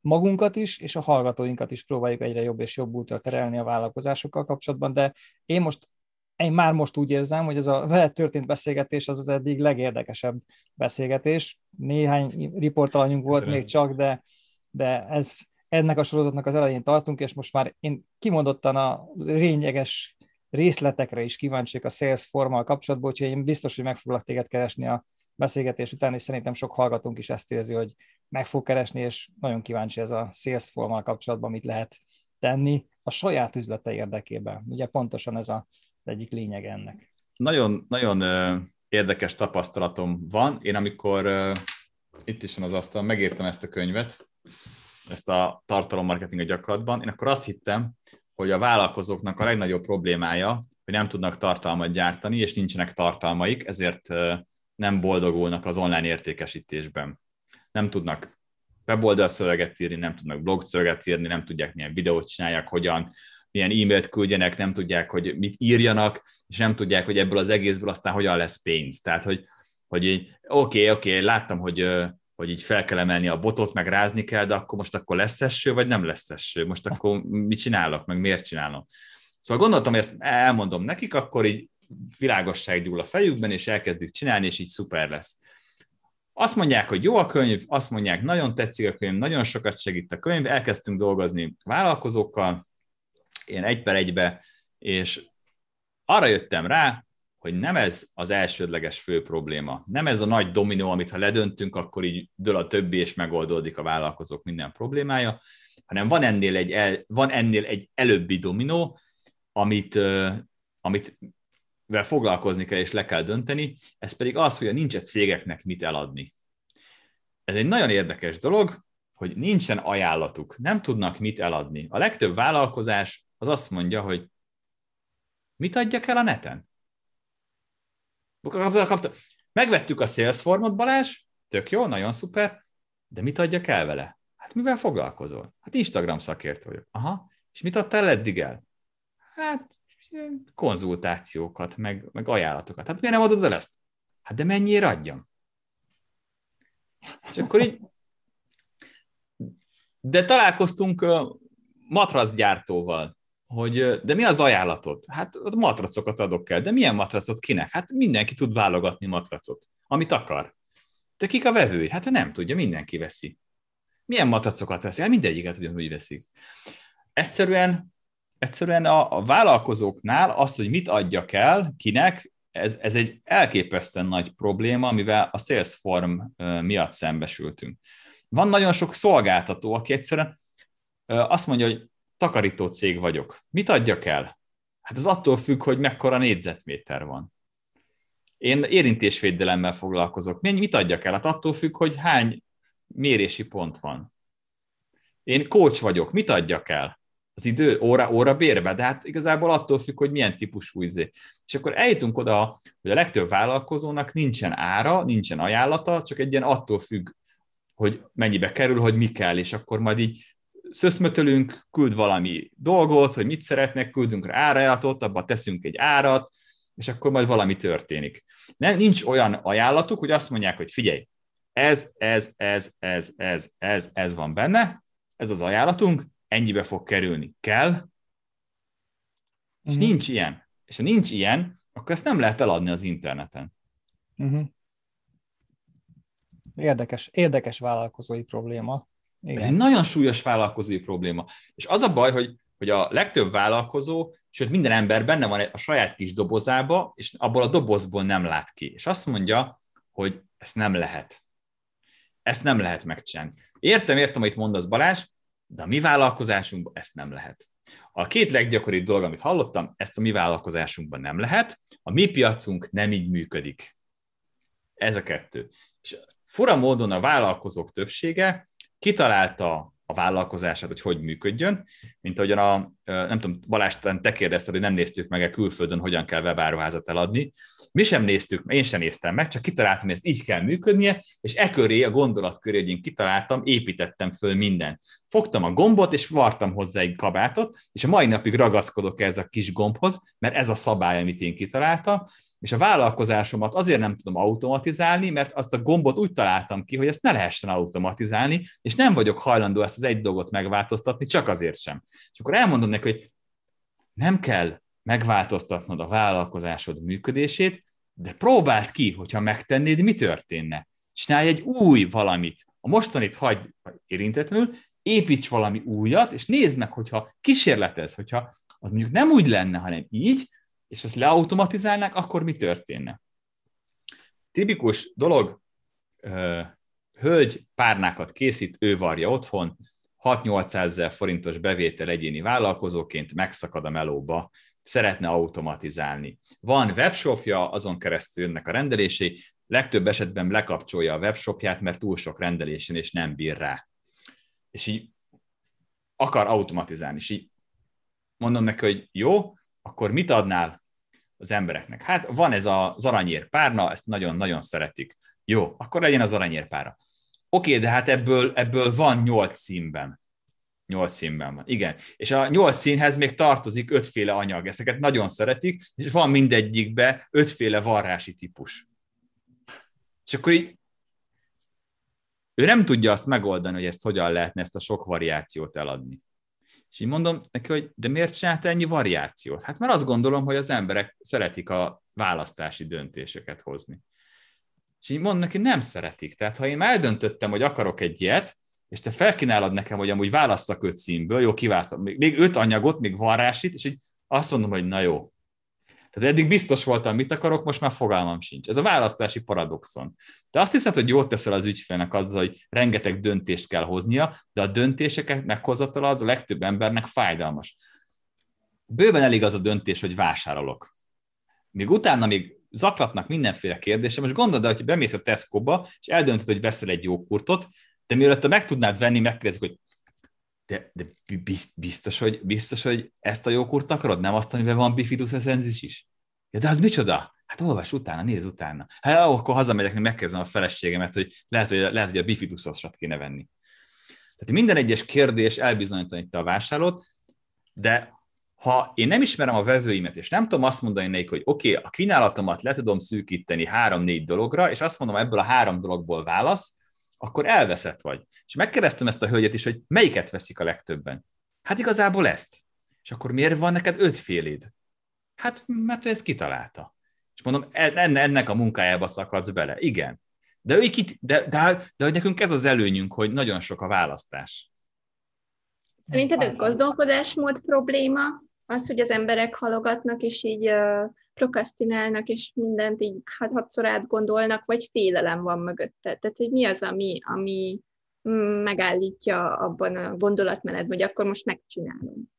magunkat is, és a hallgatóinkat is próbáljuk egyre jobb és jobb útra terelni a vállalkozásokkal kapcsolatban, de én most én már most úgy érzem, hogy ez a veled történt beszélgetés az az eddig legérdekesebb beszélgetés. Néhány riportalanyunk volt Köszönöm. még csak, de, de ez, ennek a sorozatnak az elején tartunk, és most már én kimondottan a lényeges részletekre is kíváncsiak a sales formal kapcsolatban, úgyhogy én biztos, hogy meg foglak téged keresni a beszélgetés után, és szerintem sok hallgatónk is ezt érzi, hogy meg fog keresni, és nagyon kíváncsi ez a sales formal kapcsolatban, mit lehet tenni a saját üzlete érdekében. Ugye pontosan ez a, az egyik lényeg ennek. Nagyon, nagyon érdekes tapasztalatom van. Én amikor itt is van az asztal, megírtam ezt a könyvet, ezt a tartalommarketinget gyakorlatban, én akkor azt hittem, hogy a vállalkozóknak a legnagyobb problémája, hogy nem tudnak tartalmat gyártani, és nincsenek tartalmaik, ezért nem boldogulnak az online értékesítésben. Nem tudnak weboldal szöveget írni, nem tudnak blog szöveget írni, nem tudják milyen videót csinálják, hogyan, milyen e-mailt küldjenek, nem tudják, hogy mit írjanak, és nem tudják, hogy ebből az egészből aztán hogyan lesz pénz. Tehát, hogy, hogy oké, oké, okay, láttam, hogy hogy így fel kell emelni a botot, meg rázni kell, de akkor most akkor lesz eső, vagy nem lesz eső? Most akkor mit csinálok, meg miért csinálom? Szóval gondoltam, hogy ezt elmondom nekik, akkor így világosság gyúl a fejükben, és elkezdik csinálni, és így szuper lesz. Azt mondják, hogy jó a könyv, azt mondják, nagyon tetszik a könyv, nagyon sokat segít a könyv, elkezdtünk dolgozni vállalkozókkal, én egy per egybe, és arra jöttem rá, hogy nem ez az elsődleges fő probléma. Nem ez a nagy dominó, amit ha ledöntünk, akkor így dől a többi, és megoldódik a vállalkozók minden problémája, hanem van ennél egy, el, van ennél egy előbbi dominó, amit, amit vel foglalkozni kell és le kell dönteni, ez pedig az, hogy nincs egy cégeknek mit eladni. Ez egy nagyon érdekes dolog, hogy nincsen ajánlatuk, nem tudnak mit eladni. A legtöbb vállalkozás az azt mondja, hogy mit adjak el a neten? Megvettük a Salesforce-ot, Balázs, tök jó, nagyon szuper, de mit adjak el vele? Hát mivel foglalkozol? Hát Instagram szakértő vagyok. Aha, és mit adtál eddig el? Hát konzultációkat, meg, meg ajánlatokat. Hát miért nem adod el ezt? Hát de mennyiért adjam? És akkor így... De találkoztunk matracgyártóval, hogy de mi az ajánlatod? Hát matracokat adok el, de milyen matracot kinek? Hát mindenki tud válogatni matracot, amit akar. De kik a vevői? Hát nem tudja, mindenki veszi. Milyen matracokat veszi? Hát mindegyiket ugyanúgy veszik. Egyszerűen, egyszerűen a, a vállalkozóknál az, hogy mit adjak el, kinek, ez, ez egy elképesztően nagy probléma, amivel a Salesform miatt szembesültünk. Van nagyon sok szolgáltató, aki egyszerűen azt mondja, hogy takarító cég vagyok. Mit adjak el? Hát az attól függ, hogy mekkora négyzetméter van. Én érintésvédelemmel foglalkozok. Mit adjak el? Hát attól függ, hogy hány mérési pont van. Én coach vagyok. Mit adjak el? Az idő, óra, óra bérbe, de hát igazából attól függ, hogy milyen típusú izé. És akkor eljutunk oda, hogy a legtöbb vállalkozónak nincsen ára, nincsen ajánlata, csak egy ilyen attól függ, hogy mennyibe kerül, hogy mi kell, és akkor majd így szöszmötölünk, küld valami dolgot, hogy mit szeretnek, küldünk rá árajatot, abba teszünk egy árat, és akkor majd valami történik. Nem, nincs olyan ajánlatuk, hogy azt mondják, hogy figyelj, ez, ez, ez, ez, ez, ez, ez van benne, ez az ajánlatunk, ennyibe fog kerülni. Kell, és uh-huh. nincs ilyen. És ha nincs ilyen, akkor ezt nem lehet eladni az interneten. Uh-huh. Érdekes, érdekes vállalkozói probléma. Igen. Ez egy nagyon súlyos vállalkozói probléma. És az a baj, hogy, hogy a legtöbb vállalkozó, sőt minden ember benne van a saját kis dobozába, és abból a dobozból nem lát ki. És azt mondja, hogy ezt nem lehet. Ezt nem lehet megcsinálni. Értem, értem, amit mondasz Balázs, de a mi vállalkozásunkban ezt nem lehet. A két leggyakoribb dolog, amit hallottam, ezt a mi vállalkozásunkban nem lehet, a mi piacunk nem így működik. Ez a kettő. És fura módon a vállalkozók többsége kitalálta a vállalkozását, hogy hogy működjön, mint ahogyan a, nem tudom, Balázs, te kérdezted, hogy nem néztük meg a külföldön, hogyan kell webáruházat eladni. Mi sem néztük, én sem néztem meg, csak kitaláltam, hogy ezt így kell működnie, és e köré, a gondolat köré, hogy én kitaláltam, építettem föl mindent. Fogtam a gombot, és vartam hozzá egy kabátot, és a mai napig ragaszkodok ez a kis gombhoz, mert ez a szabály, amit én kitaláltam, és a vállalkozásomat azért nem tudom automatizálni, mert azt a gombot úgy találtam ki, hogy ezt ne lehessen automatizálni, és nem vagyok hajlandó ezt az egy dolgot megváltoztatni, csak azért sem. És akkor elmondom neki, hogy nem kell megváltoztatnod a vállalkozásod működését, de próbáld ki, hogyha megtennéd, mi történne. Csinálj egy új valamit. A mostanit hagyd érintetlenül, építs valami újat, és nézd meg, hogyha kísérletez, hogyha az mondjuk nem úgy lenne, hanem így, és ezt leautomatizálnák, akkor mi történne? Tipikus dolog, hölgy párnákat készít, ő varja otthon, 6-800 ezer forintos bevétel egyéni vállalkozóként megszakad a melóba, szeretne automatizálni. Van webshopja, azon keresztül jönnek a rendelései, legtöbb esetben lekapcsolja a webshopját, mert túl sok rendelésen és nem bír rá. és így akar automatizálni, és így mondom neki, hogy jó, akkor mit adnál az embereknek? Hát van ez az aranyér párna, ezt nagyon-nagyon szeretik. Jó, akkor legyen az aranyér pára. Oké, de hát ebből, ebből van nyolc színben. Nyolc színben van. Igen. És a nyolc színhez még tartozik ötféle anyag. Ezeket nagyon szeretik, és van mindegyikbe ötféle varrási típus. És akkor így ő nem tudja azt megoldani, hogy ezt hogyan lehetne ezt a sok variációt eladni. És így mondom neki, hogy de miért csinálta ennyi variációt? Hát mert azt gondolom, hogy az emberek szeretik a választási döntéseket hozni. És így mondom neki, nem szeretik. Tehát ha én eldöntöttem, hogy akarok egy ilyet, és te felkínálod nekem, hogy amúgy választak öt színből, jó, kiválasztok, még, még öt anyagot, még varrásit, és így azt mondom, hogy na jó. Tehát eddig biztos voltam, mit akarok, most már fogalmam sincs. Ez a választási paradoxon. De azt hiszed, hogy jót teszel az ügyfélnek azzal, hogy rengeteg döntést kell hoznia, de a döntéseket meghozatala az a legtöbb embernek fájdalmas. Bőven elég az a döntés, hogy vásárolok. Még utána még zaklatnak mindenféle kérdése. Most gondold el, hogy bemész a Tesco-ba, és eldöntöd, hogy veszel egy jókurtot, de mielőtt meg tudnád venni, megkérdezik, hogy de, de biztos, hogy, biztos, hogy ezt a jókurt akarod? Nem azt, amiben van bifidus essenzis is? Ja, de az micsoda? Hát olvas utána, nézz utána. Hát ó, akkor hazamegyek, hogy megkezdem a feleségemet, hogy lehet, hogy, lehet, hogy a bifiduszosat kéne venni. Tehát minden egyes kérdés elbizonyítanítta a vásárlót, de ha én nem ismerem a vevőimet, és nem tudom azt mondani nekik, hogy oké, okay, a kínálatomat le tudom szűkíteni három-négy dologra, és azt mondom, ebből a három dologból válasz, akkor elveszett vagy. És megkérdeztem ezt a hölgyet is, hogy melyiket veszik a legtöbben. Hát igazából ezt. És akkor miért van neked ötféléd? Hát, mert ő ezt kitalálta. És mondom, ennek a munkájába szakadsz bele. Igen. De, ő itt, de, de, de hogy nekünk ez az előnyünk, hogy nagyon sok a választás. Szerinted ez gondolkodásmód probléma? Az, hogy az emberek halogatnak, és így uh, prokrastinálnak, és mindent így hát hatszor átgondolnak, vagy félelem van mögötte. Tehát, hogy mi az, ami, ami megállítja abban a gondolatmenetben, hogy akkor most megcsinálom.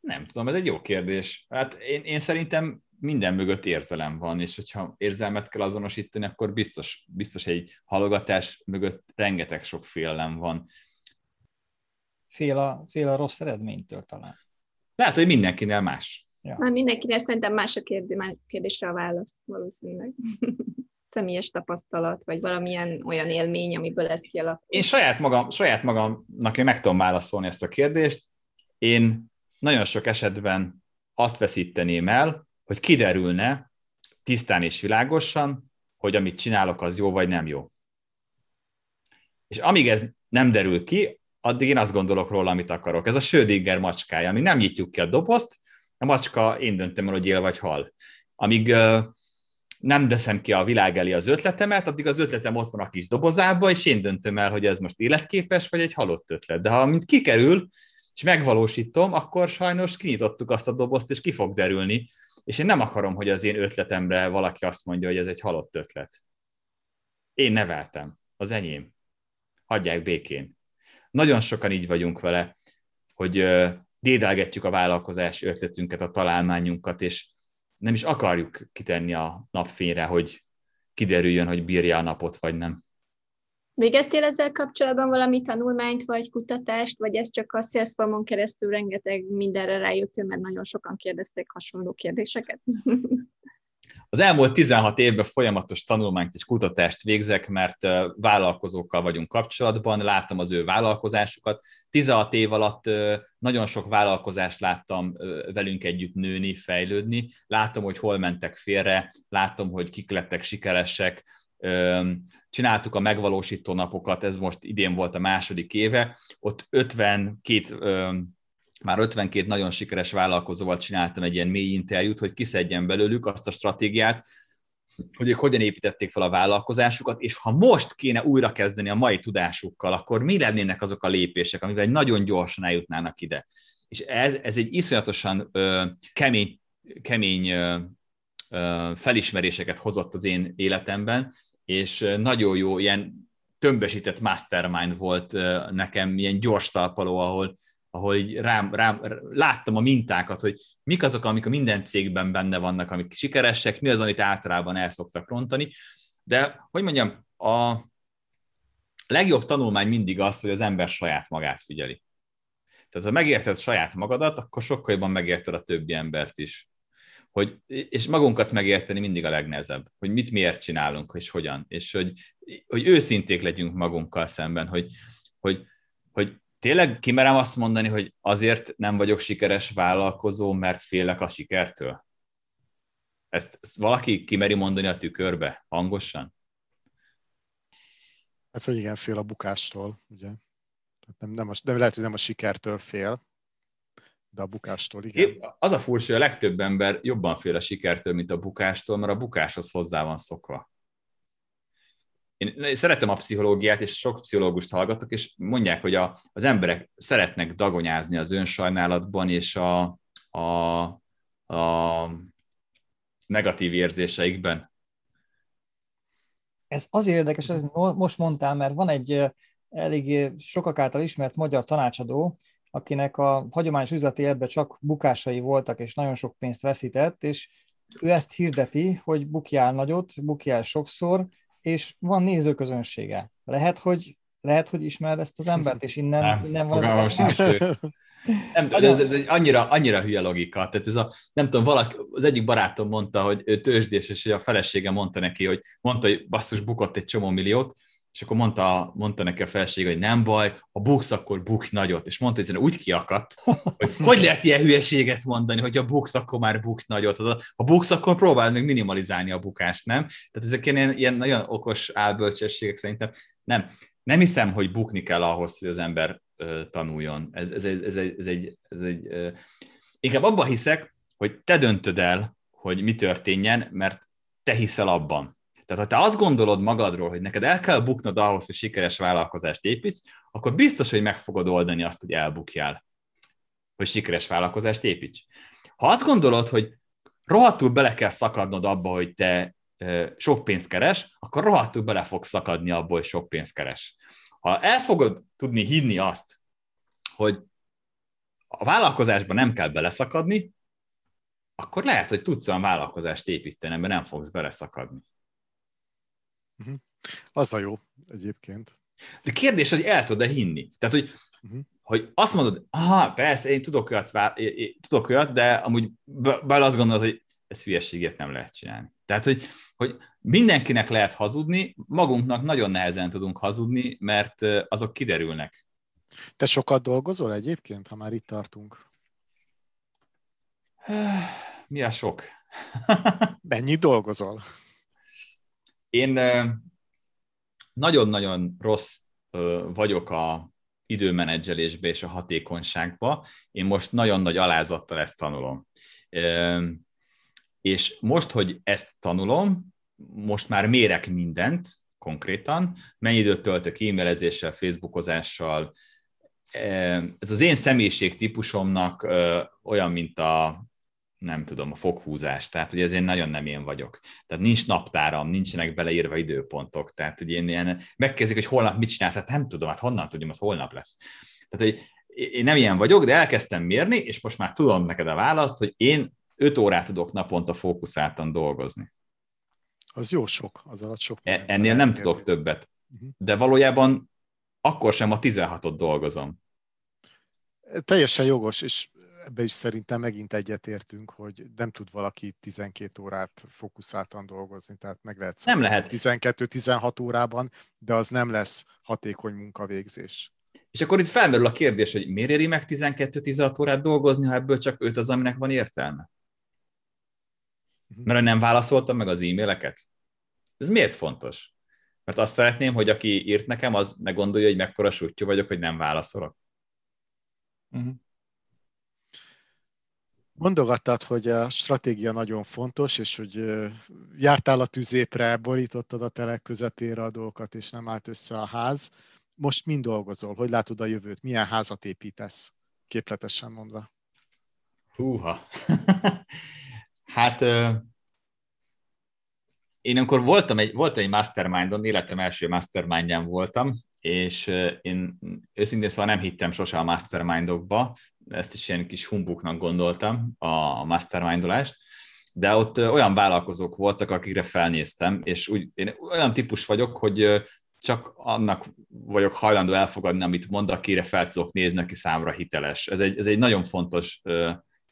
Nem tudom, ez egy jó kérdés. Hát én, én szerintem minden mögött érzelem van, és hogyha érzelmet kell azonosítani, akkor biztos, biztos egy halogatás mögött rengeteg sok félelem van. Fél a, fél a rossz eredménytől talán. Lehet, hogy mindenkinél más. Ja. Már mindenkinél szerintem más a kérdés, más kérdésre a válasz valószínűleg. Személyes tapasztalat, vagy valamilyen olyan élmény, amiből ez kialakul. Én saját, magam, saját magamnak én meg tudom válaszolni ezt a kérdést. Én nagyon sok esetben azt veszíteném el, hogy kiderülne tisztán és világosan, hogy amit csinálok, az jó vagy nem jó. És amíg ez nem derül ki, addig én azt gondolok róla, amit akarok. Ez a Schrödinger macskája, ami nem nyitjuk ki a dobozt, a macska én döntöm el, hogy él vagy hal. Amíg nem deszem ki a világ elé az ötletemet, addig az ötletem ott van a kis dobozába, és én döntöm el, hogy ez most életképes, vagy egy halott ötlet. De ha mint kikerül, és megvalósítom, akkor sajnos kinyitottuk azt a dobozt, és ki fog derülni, és én nem akarom, hogy az én ötletemre valaki azt mondja, hogy ez egy halott ötlet. Én neveltem, az enyém. Hagyják békén. Nagyon sokan így vagyunk vele, hogy dédelgetjük a vállalkozás ötletünket, a találmányunkat, és nem is akarjuk kitenni a napfényre, hogy kiderüljön, hogy bírja a napot, vagy nem. Végeztél ezzel kapcsolatban valami tanulmányt, vagy kutatást, vagy ez csak a Salesforce-on keresztül rengeteg mindenre rájöttél, mert nagyon sokan kérdezték hasonló kérdéseket? Az elmúlt 16 évben folyamatos tanulmányt és kutatást végzek, mert vállalkozókkal vagyunk kapcsolatban, láttam az ő vállalkozásukat. 16 év alatt nagyon sok vállalkozást láttam velünk együtt nőni, fejlődni. Látom, hogy hol mentek félre, látom, hogy kik lettek sikeresek, csináltuk a megvalósító napokat, ez most idén volt a második éve, ott 52 már 52 nagyon sikeres vállalkozóval csináltam egy ilyen mély interjút, hogy kiszedjen belőlük azt a stratégiát, hogy ők hogyan építették fel a vállalkozásukat, és ha most kéne újra kezdeni a mai tudásukkal, akkor mi lennének azok a lépések, amivel nagyon gyorsan eljutnának ide. És ez, ez egy iszonyatosan ö, kemény, kemény ö, ö, felismeréseket hozott az én életemben, és nagyon jó, ilyen tömbesített mastermind volt nekem, ilyen gyors talpaló, ahol ahol így rám, rám, láttam a mintákat, hogy mik azok, amik a minden cégben benne vannak, amik sikeresek, mi az, amit általában el szoktak rontani. De, hogy mondjam, a legjobb tanulmány mindig az, hogy az ember saját magát figyeli. Tehát ha megérted saját magadat, akkor sokkal jobban megérted a többi embert is. Hogy, és magunkat megérteni mindig a legnehezebb, hogy mit miért csinálunk, és hogyan, és hogy, hogy őszinték legyünk magunkkal szemben, hogy, hogy, hogy tényleg kimerem azt mondani, hogy azért nem vagyok sikeres vállalkozó, mert félek a sikertől? Ezt, ezt valaki kimeri mondani a tükörbe hangosan? Hát, hogy igen, fél a bukástól, ugye? Nem, nem a, de lehet, hogy nem a sikertől fél, de a bukástól, igen. Én, az a furcsa, hogy a legtöbb ember jobban fél a sikertől, mint a bukástól, mert a bukáshoz hozzá van szokva. Én szeretem a pszichológiát, és sok pszichológust hallgatok, és mondják, hogy a, az emberek szeretnek dagonyázni az önsajnálatban, és a, a, a negatív érzéseikben. Ez azért érdekes, hogy most mondtál, mert van egy elég sokak által ismert magyar tanácsadó, akinek a hagyományos üzleti életben csak bukásai voltak, és nagyon sok pénzt veszített, és ő ezt hirdeti, hogy bukjál nagyot, bukjál sokszor, és van nézőközönsége. Lehet, hogy lehet, hogy ismered ezt az embert, és innen, nem, innen van ez a nem, ez, ez egy annyira, annyira hülye logika. Tehát ez a, nem tudom, valaki, az egyik barátom mondta, hogy ő tőzsdés, és a felesége mondta neki, hogy mondta, hogy basszus, bukott egy csomó milliót, és akkor mondta, mondta neki a felség, hogy nem baj, ha buksz, akkor bukj nagyot. És mondta, hogy úgy kiakadt, hogy hogy lehet ilyen hülyeséget mondani, hogy ha buksz, akkor már bukj nagyot. Ha buksz, akkor próbáld meg minimalizálni a bukást, nem? Tehát ezek ilyen, ilyen nagyon okos álbölcsességek szerintem. Nem, nem hiszem, hogy bukni kell ahhoz, hogy az ember uh, tanuljon. Ez, ez, ez, ez, egy, ez egy, ez egy uh, inkább abban hiszek, hogy te döntöd el, hogy mi történjen, mert te hiszel abban. Tehát ha te azt gondolod magadról, hogy neked el kell buknod ahhoz, hogy sikeres vállalkozást építs, akkor biztos, hogy meg fogod oldani azt, hogy elbukjál, hogy sikeres vállalkozást építs. Ha azt gondolod, hogy rohadtul bele kell szakadnod abba, hogy te sok pénzt keres, akkor rohadtul bele fog szakadni abból, hogy sok pénzt keres. Ha el fogod tudni hinni azt, hogy a vállalkozásban nem kell beleszakadni, akkor lehet, hogy tudsz olyan vállalkozást építeni, mert nem fogsz beleszakadni. Uh-huh. Az a jó egyébként. De kérdés, hogy el tudod-e hinni? Tehát, hogy, uh-huh. hogy azt mondod, aha, persze, én tudok olyat, én, én tudok olyat, de amúgy bele azt gondolod, hogy ez hülyeséget nem lehet csinálni. Tehát, hogy, hogy mindenkinek lehet hazudni, magunknak nagyon nehezen tudunk hazudni, mert azok kiderülnek. Te sokat dolgozol egyébként, ha már itt tartunk? Mi a sok? Mennyi dolgozol? Én nagyon-nagyon rossz vagyok a időmenedzselésbe és a hatékonyságba. Én most nagyon nagy alázattal ezt tanulom. És most, hogy ezt tanulom, most már mérek mindent konkrétan, mennyi időt töltök e-mailezéssel, facebookozással, ez az én személyiség típusomnak olyan, mint a nem tudom, a foghúzás, tehát hogy ez én nagyon nem én vagyok. Tehát nincs naptáram, nincsenek beleírva időpontok, tehát hogy én ilyen, megkezdik, hogy holnap mit csinálsz, hát nem tudom, hát honnan tudjam, az holnap lesz. Tehát, hogy én nem ilyen vagyok, de elkezdtem mérni, és most már tudom neked a választ, hogy én 5 órát tudok naponta fókuszáltan dolgozni. Az jó sok, az alatt sok. E- ennél nem tudok többet. Uh-huh. De valójában akkor sem a 16-ot dolgozom. Teljesen jogos, és ebbe is szerintem megint egyetértünk, hogy nem tud valaki 12 órát fókuszáltan dolgozni, tehát meg lehet nem lehet. 12-16 órában, de az nem lesz hatékony munkavégzés. És akkor itt felmerül a kérdés, hogy miért éri meg 12-16 órát dolgozni, ha ebből csak 5 az, aminek van értelme? Uh-huh. Mert nem válaszoltam meg az e-maileket? Ez miért fontos? Mert azt szeretném, hogy aki írt nekem, az ne gondolja, hogy mekkora sútyú vagyok, hogy nem válaszolok. Uh-huh. Mondogattad, hogy a stratégia nagyon fontos, és hogy jártál a tüzépre, borítottad a telek közepére a dolgokat, és nem állt össze a ház. Most mind dolgozol? Hogy látod a jövőt? Milyen házat építesz? Képletesen mondva. Húha. hát én amikor voltam egy, voltam egy mastermindon, életem első mastermindján voltam, és én őszintén szóval nem hittem sose a mastermindokba, ezt is ilyen kis humbuknak gondoltam, a mastermindolást, de ott olyan vállalkozók voltak, akikre felnéztem, és úgy, én olyan típus vagyok, hogy csak annak vagyok hajlandó elfogadni, amit mond, akire fel tudok nézni, aki számra hiteles. Ez egy, ez egy nagyon fontos,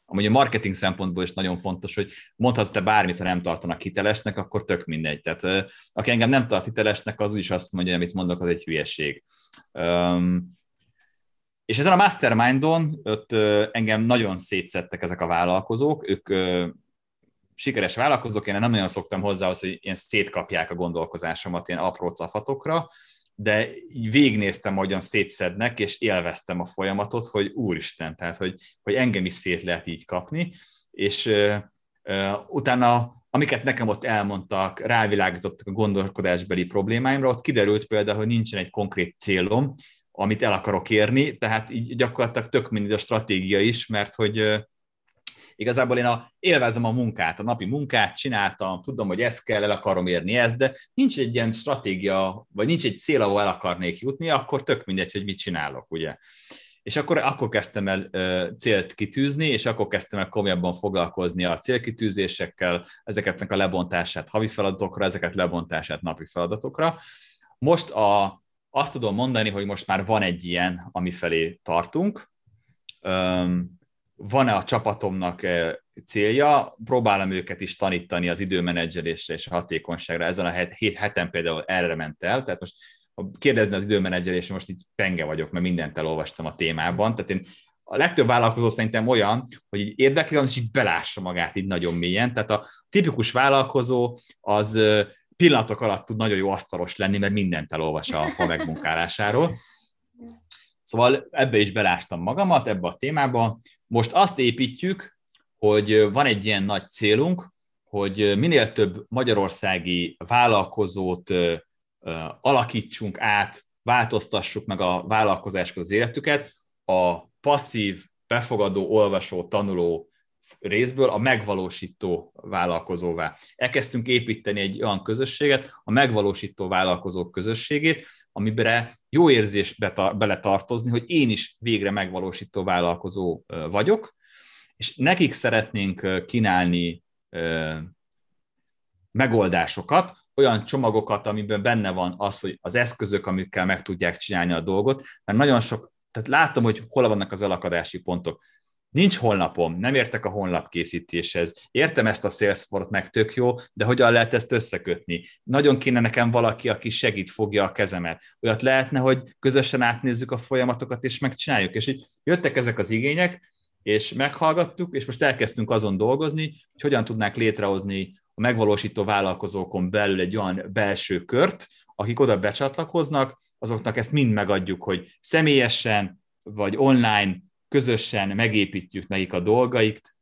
amúgy a marketing szempontból is nagyon fontos, hogy mondhatsz te bármit, ha nem tartanak hitelesnek, akkor tök mindegy. Tehát aki engem nem tart hitelesnek, az úgyis azt mondja, amit mondok, az egy hülyeség. És ezen a mastermindon ott engem nagyon szétszettek ezek a vállalkozók, ők sikeres vállalkozók, én nem nagyon szoktam hozzá, hogy ilyen szétkapják a gondolkozásomat ilyen apró cafatokra, de így végignéztem, hogyan szétszednek, és élveztem a folyamatot, hogy úristen, tehát, hogy, hogy engem is szét lehet így kapni, és uh, uh, utána amiket nekem ott elmondtak, rávilágítottak a gondolkodásbeli problémáimra, ott kiderült például, hogy nincsen egy konkrét célom, amit el akarok érni, tehát így gyakorlatilag tök mindig a stratégia is, mert hogy Igazából én a, élvezem a munkát, a napi munkát csináltam, tudom, hogy ezt kell, el akarom érni ezt, de nincs egy ilyen stratégia, vagy nincs egy cél, ahol el akarnék jutni, akkor tök mindegy, hogy mit csinálok, ugye. És akkor, akkor kezdtem el ö, célt kitűzni, és akkor kezdtem el komolyabban foglalkozni a célkitűzésekkel, ezeketnek a lebontását havi feladatokra, ezeket lebontását napi feladatokra. Most a, azt tudom mondani, hogy most már van egy ilyen, ami felé tartunk van-e a csapatomnak eh, célja, próbálom őket is tanítani az időmenedzselésre és a hatékonyságra. Ezen a hét heten például erre ment el, tehát most ha kérdezni az időmenedzselésre, most itt penge vagyok, mert mindent elolvastam a témában, tehát én a legtöbb vállalkozó szerintem olyan, hogy így érdekli, és így belássa magát így nagyon mélyen. Tehát a tipikus vállalkozó az pillanatok alatt tud nagyon jó asztalos lenni, mert mindent elolvas a fa megmunkálásáról. Szóval ebbe is belástam magamat, ebbe a témába. Most azt építjük, hogy van egy ilyen nagy célunk, hogy minél több magyarországi vállalkozót alakítsunk át, változtassuk meg a vállalkozások az életüket, a passzív, befogadó, olvasó, tanuló részből a megvalósító vállalkozóvá. Elkezdtünk építeni egy olyan közösséget, a megvalósító vállalkozók közösségét, amiben jó érzés beletartozni, hogy én is végre megvalósító vállalkozó vagyok, és nekik szeretnénk kínálni megoldásokat, olyan csomagokat, amiben benne van az, hogy az eszközök, amikkel meg tudják csinálni a dolgot, mert nagyon sok, tehát látom, hogy hol vannak az elakadási pontok. Nincs honlapom, nem értek a honlap készítéshez. Értem ezt a Salesforce meg tök jó, de hogyan lehet ezt összekötni? Nagyon kéne nekem valaki, aki segít, fogja a kezemet. Olyat lehetne, hogy közösen átnézzük a folyamatokat, és megcsináljuk. És így jöttek ezek az igények, és meghallgattuk, és most elkezdtünk azon dolgozni, hogy hogyan tudnánk létrehozni a megvalósító vállalkozókon belül egy olyan belső kört, akik oda becsatlakoznak, azoknak ezt mind megadjuk, hogy személyesen vagy online közösen megépítjük nekik a dolgaikt,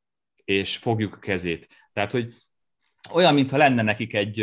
és fogjuk a kezét. Tehát, hogy olyan, mintha lenne nekik egy,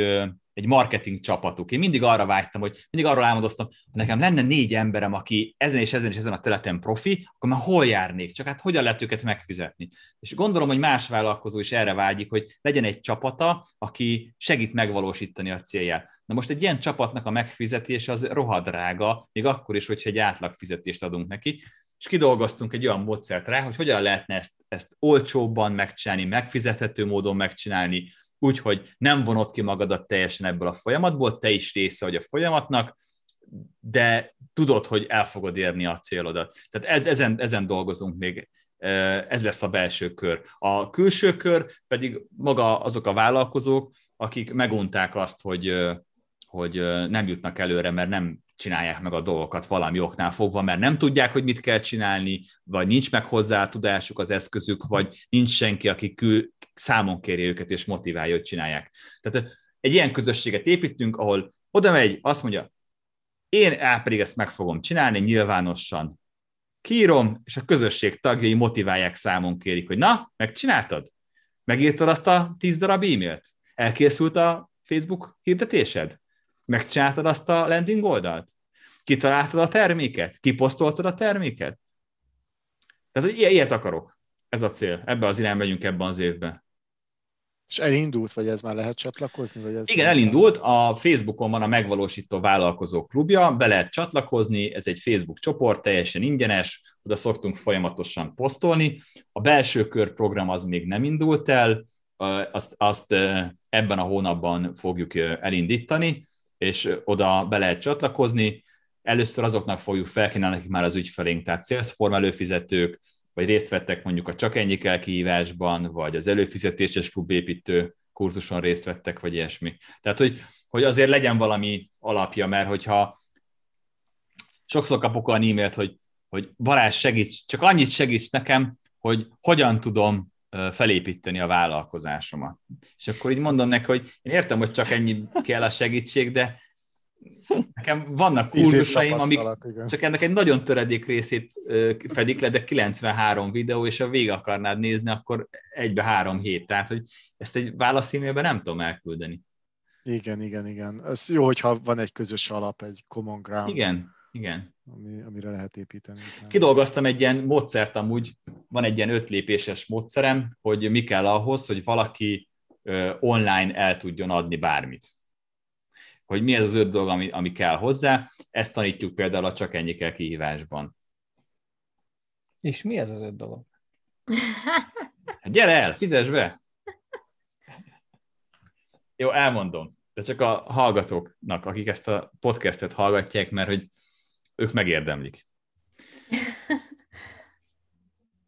egy marketing csapatuk. Én mindig arra vágytam, hogy mindig arról álmodoztam, hogy nekem lenne négy emberem, aki ezen és ezen és ezen a területen profi, akkor már hol járnék, csak hát hogyan lehet őket megfizetni. És gondolom, hogy más vállalkozó is erre vágyik, hogy legyen egy csapata, aki segít megvalósítani a célját. Na most egy ilyen csapatnak a megfizetés az rohadrága, még akkor is, hogyha egy átlagfizetést adunk neki és kidolgoztunk egy olyan módszert rá, hogy hogyan lehetne ezt, ezt olcsóbban megcsinálni, megfizethető módon megcsinálni, úgy, hogy nem vonod ki magadat teljesen ebből a folyamatból, te is része vagy a folyamatnak, de tudod, hogy el fogod érni a célodat. Tehát ez, ezen, ezen dolgozunk még, ez lesz a belső kör. A külső kör pedig maga azok a vállalkozók, akik megunták azt, hogy, hogy nem jutnak előre, mert nem csinálják meg a dolgokat valami oknál fogva, mert nem tudják, hogy mit kell csinálni, vagy nincs meg hozzá tudásuk, az eszközük, vagy nincs senki, aki kül, számon kéri őket és motiválja, hogy csinálják. Tehát egy ilyen közösséget építünk, ahol oda megy, azt mondja, én el pedig ezt meg fogom csinálni nyilvánosan. Kírom, és a közösség tagjai motiválják, számon kérik, hogy na, megcsináltad? Megírtad azt a tíz darab e-mailt? Elkészült a Facebook hirdetésed? Megcsináltad azt a landing oldalt? Kitaláltad a terméket? Kiposztoltad a terméket? Tehát, hogy ilyet akarok. Ez a cél. Ebbe az irányba megyünk ebben az évben. És elindult, vagy ez már lehet csatlakozni? Vagy ez Igen, elindult. A Facebookon van a Megvalósító Vállalkozó Klubja, be lehet csatlakozni, ez egy Facebook csoport, teljesen ingyenes, oda szoktunk folyamatosan posztolni. A belső kör program az még nem indult el, azt, azt ebben a hónapban fogjuk elindítani, és oda be lehet csatlakozni. Először azoknak fogjuk felkínálni, akik már az ügyfelénk, tehát Salesforce előfizetők, vagy részt vettek mondjuk a Csak ennyi kell kihívásban, vagy az előfizetéses klubépítő kurzuson részt vettek, vagy ilyesmi. Tehát, hogy, hogy azért legyen valami alapja, mert hogyha sokszor kapok olyan e-mailt, hogy, hogy Balázs segíts, csak annyit segíts nekem, hogy hogyan tudom felépíteni a vállalkozásomat. És akkor így mondom neki, hogy én értem, hogy csak ennyi kell a segítség, de nekem vannak kurzusaim, amik igen. csak ennek egy nagyon töredék részét fedik le, de 93 videó, és ha végig akarnád nézni, akkor egybe három hét. Tehát, hogy ezt egy válaszímélben nem tudom elküldeni. Igen, igen, igen. Ez jó, hogyha van egy közös alap, egy common ground. Igen, igen. Ami, amire lehet építeni. Kidolgoztam egy ilyen módszert amúgy, van egy ilyen öt lépéses módszerem, hogy mi kell ahhoz, hogy valaki online el tudjon adni bármit. Hogy mi ez az öt dolog, ami, ami kell hozzá, ezt tanítjuk például a Csak ennyi kell kihívásban. És mi ez az öt dolog? Hát gyere el, fizes be! Jó, elmondom, de csak a hallgatóknak, akik ezt a podcastet hallgatják, mert hogy ők megérdemlik.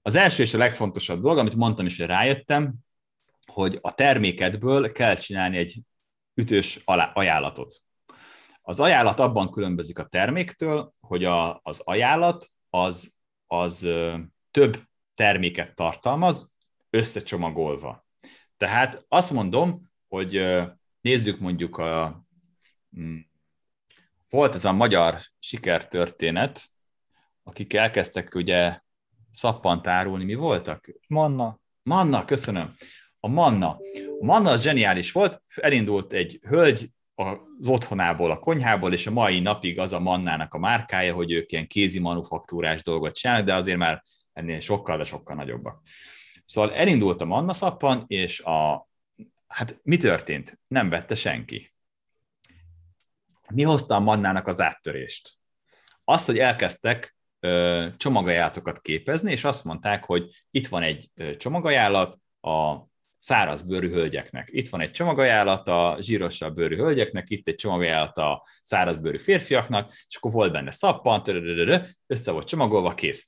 Az első és a legfontosabb dolog, amit mondtam is, hogy rájöttem, hogy a termékedből kell csinálni egy ütős ajánlatot. Az ajánlat abban különbözik a terméktől, hogy a, az ajánlat az, az több terméket tartalmaz, összecsomagolva. Tehát azt mondom, hogy nézzük mondjuk a mm, volt ez a magyar sikertörténet, akik elkezdtek ugye szappant árulni, mi voltak? Manna. Manna, köszönöm. A Manna. A Manna az zseniális volt, elindult egy hölgy az otthonából, a konyhából, és a mai napig az a Mannának a márkája, hogy ők ilyen kézi manufaktúrás dolgot csinálnak, de azért már ennél sokkal, de sokkal nagyobbak. Szóval elindult a Manna szappan, és a, hát mi történt? Nem vette senki mi hozta a mannának az áttörést? Azt, hogy elkezdtek csomagajánlatokat képezni, és azt mondták, hogy itt van egy csomagajánlat a száraz bőrű hölgyeknek. Itt van egy csomagajánlat a zsírosabb bőrű hölgyeknek, itt egy csomagajánlat a száraz bőrű férfiaknak, és akkor volt benne szappan, össze volt csomagolva, kész.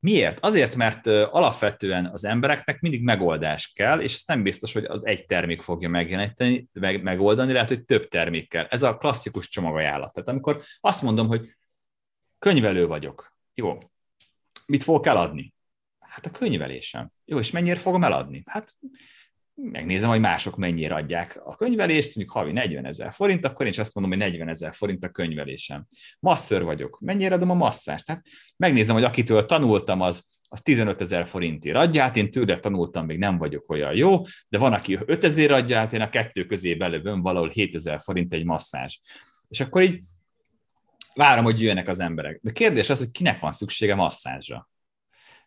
Miért? Azért, mert alapvetően az embereknek mindig megoldás kell, és ez nem biztos, hogy az egy termék fogja megjeleníteni, meg, megoldani, lehet, hogy több termék kell. Ez a klasszikus csomagajánlat. Tehát amikor azt mondom, hogy könyvelő vagyok, jó, mit fogok eladni? Hát a könyvelésem. Jó, és mennyire fogom eladni? Hát megnézem, hogy mások mennyire adják a könyvelést, mondjuk havi 40 ezer forint, akkor én is azt mondom, hogy 40 ezer forint a könyvelésem. Masször vagyok, mennyire adom a masszást? Tehát megnézem, hogy akitől tanultam, az, az 15 ezer forintért adja, hát én tőle tanultam, még nem vagyok olyan jó, de van, aki 5 ezer adja, hát én a kettő közé belövöm valahol 7 ezer forint egy masszázs. És akkor így várom, hogy jöjjenek az emberek. De kérdés az, hogy kinek van szüksége masszázsra.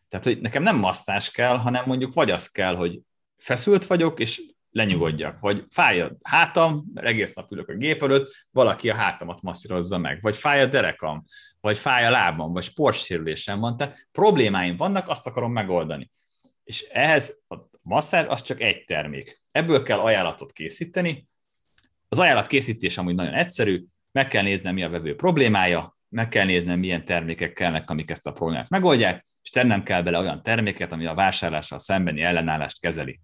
Tehát, hogy nekem nem masszás kell, hanem mondjuk vagy az kell, hogy feszült vagyok, és lenyugodjak, vagy fáj a hátam, mert egész nap ülök a gép előtt, valaki a hátamat masszírozza meg, vagy fáj a derekam, vagy fáj a lábam, vagy sportsérülésem van, tehát problémáim vannak, azt akarom megoldani. És ehhez a masszázs az csak egy termék. Ebből kell ajánlatot készíteni. Az ajánlat készítés amúgy nagyon egyszerű, meg kell néznem, mi a vevő problémája, meg kell néznem, milyen termékek kellnek, amik ezt a problémát megoldják, és tennem kell bele olyan terméket, ami a vásárlással szembeni ellenállást kezeli.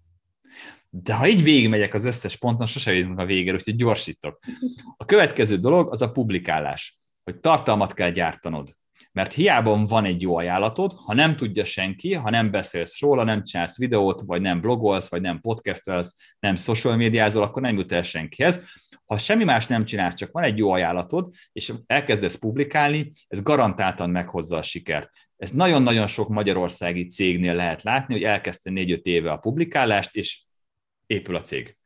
De ha így végigmegyek az összes ponton, sose jutunk a végére, úgyhogy gyorsítok. A következő dolog az a publikálás, hogy tartalmat kell gyártanod. Mert hiába van egy jó ajánlatod, ha nem tudja senki, ha nem beszélsz róla, nem csinálsz videót, vagy nem blogolsz, vagy nem podcastelsz, nem social médiázol, akkor nem jut el senkihez. Ha semmi más nem csinálsz, csak van egy jó ajánlatod, és elkezdesz publikálni, ez garantáltan meghozza a sikert. Ez nagyon-nagyon sok magyarországi cégnél lehet látni, hogy elkezdte 4-5 éve a publikálást, és épül a cég.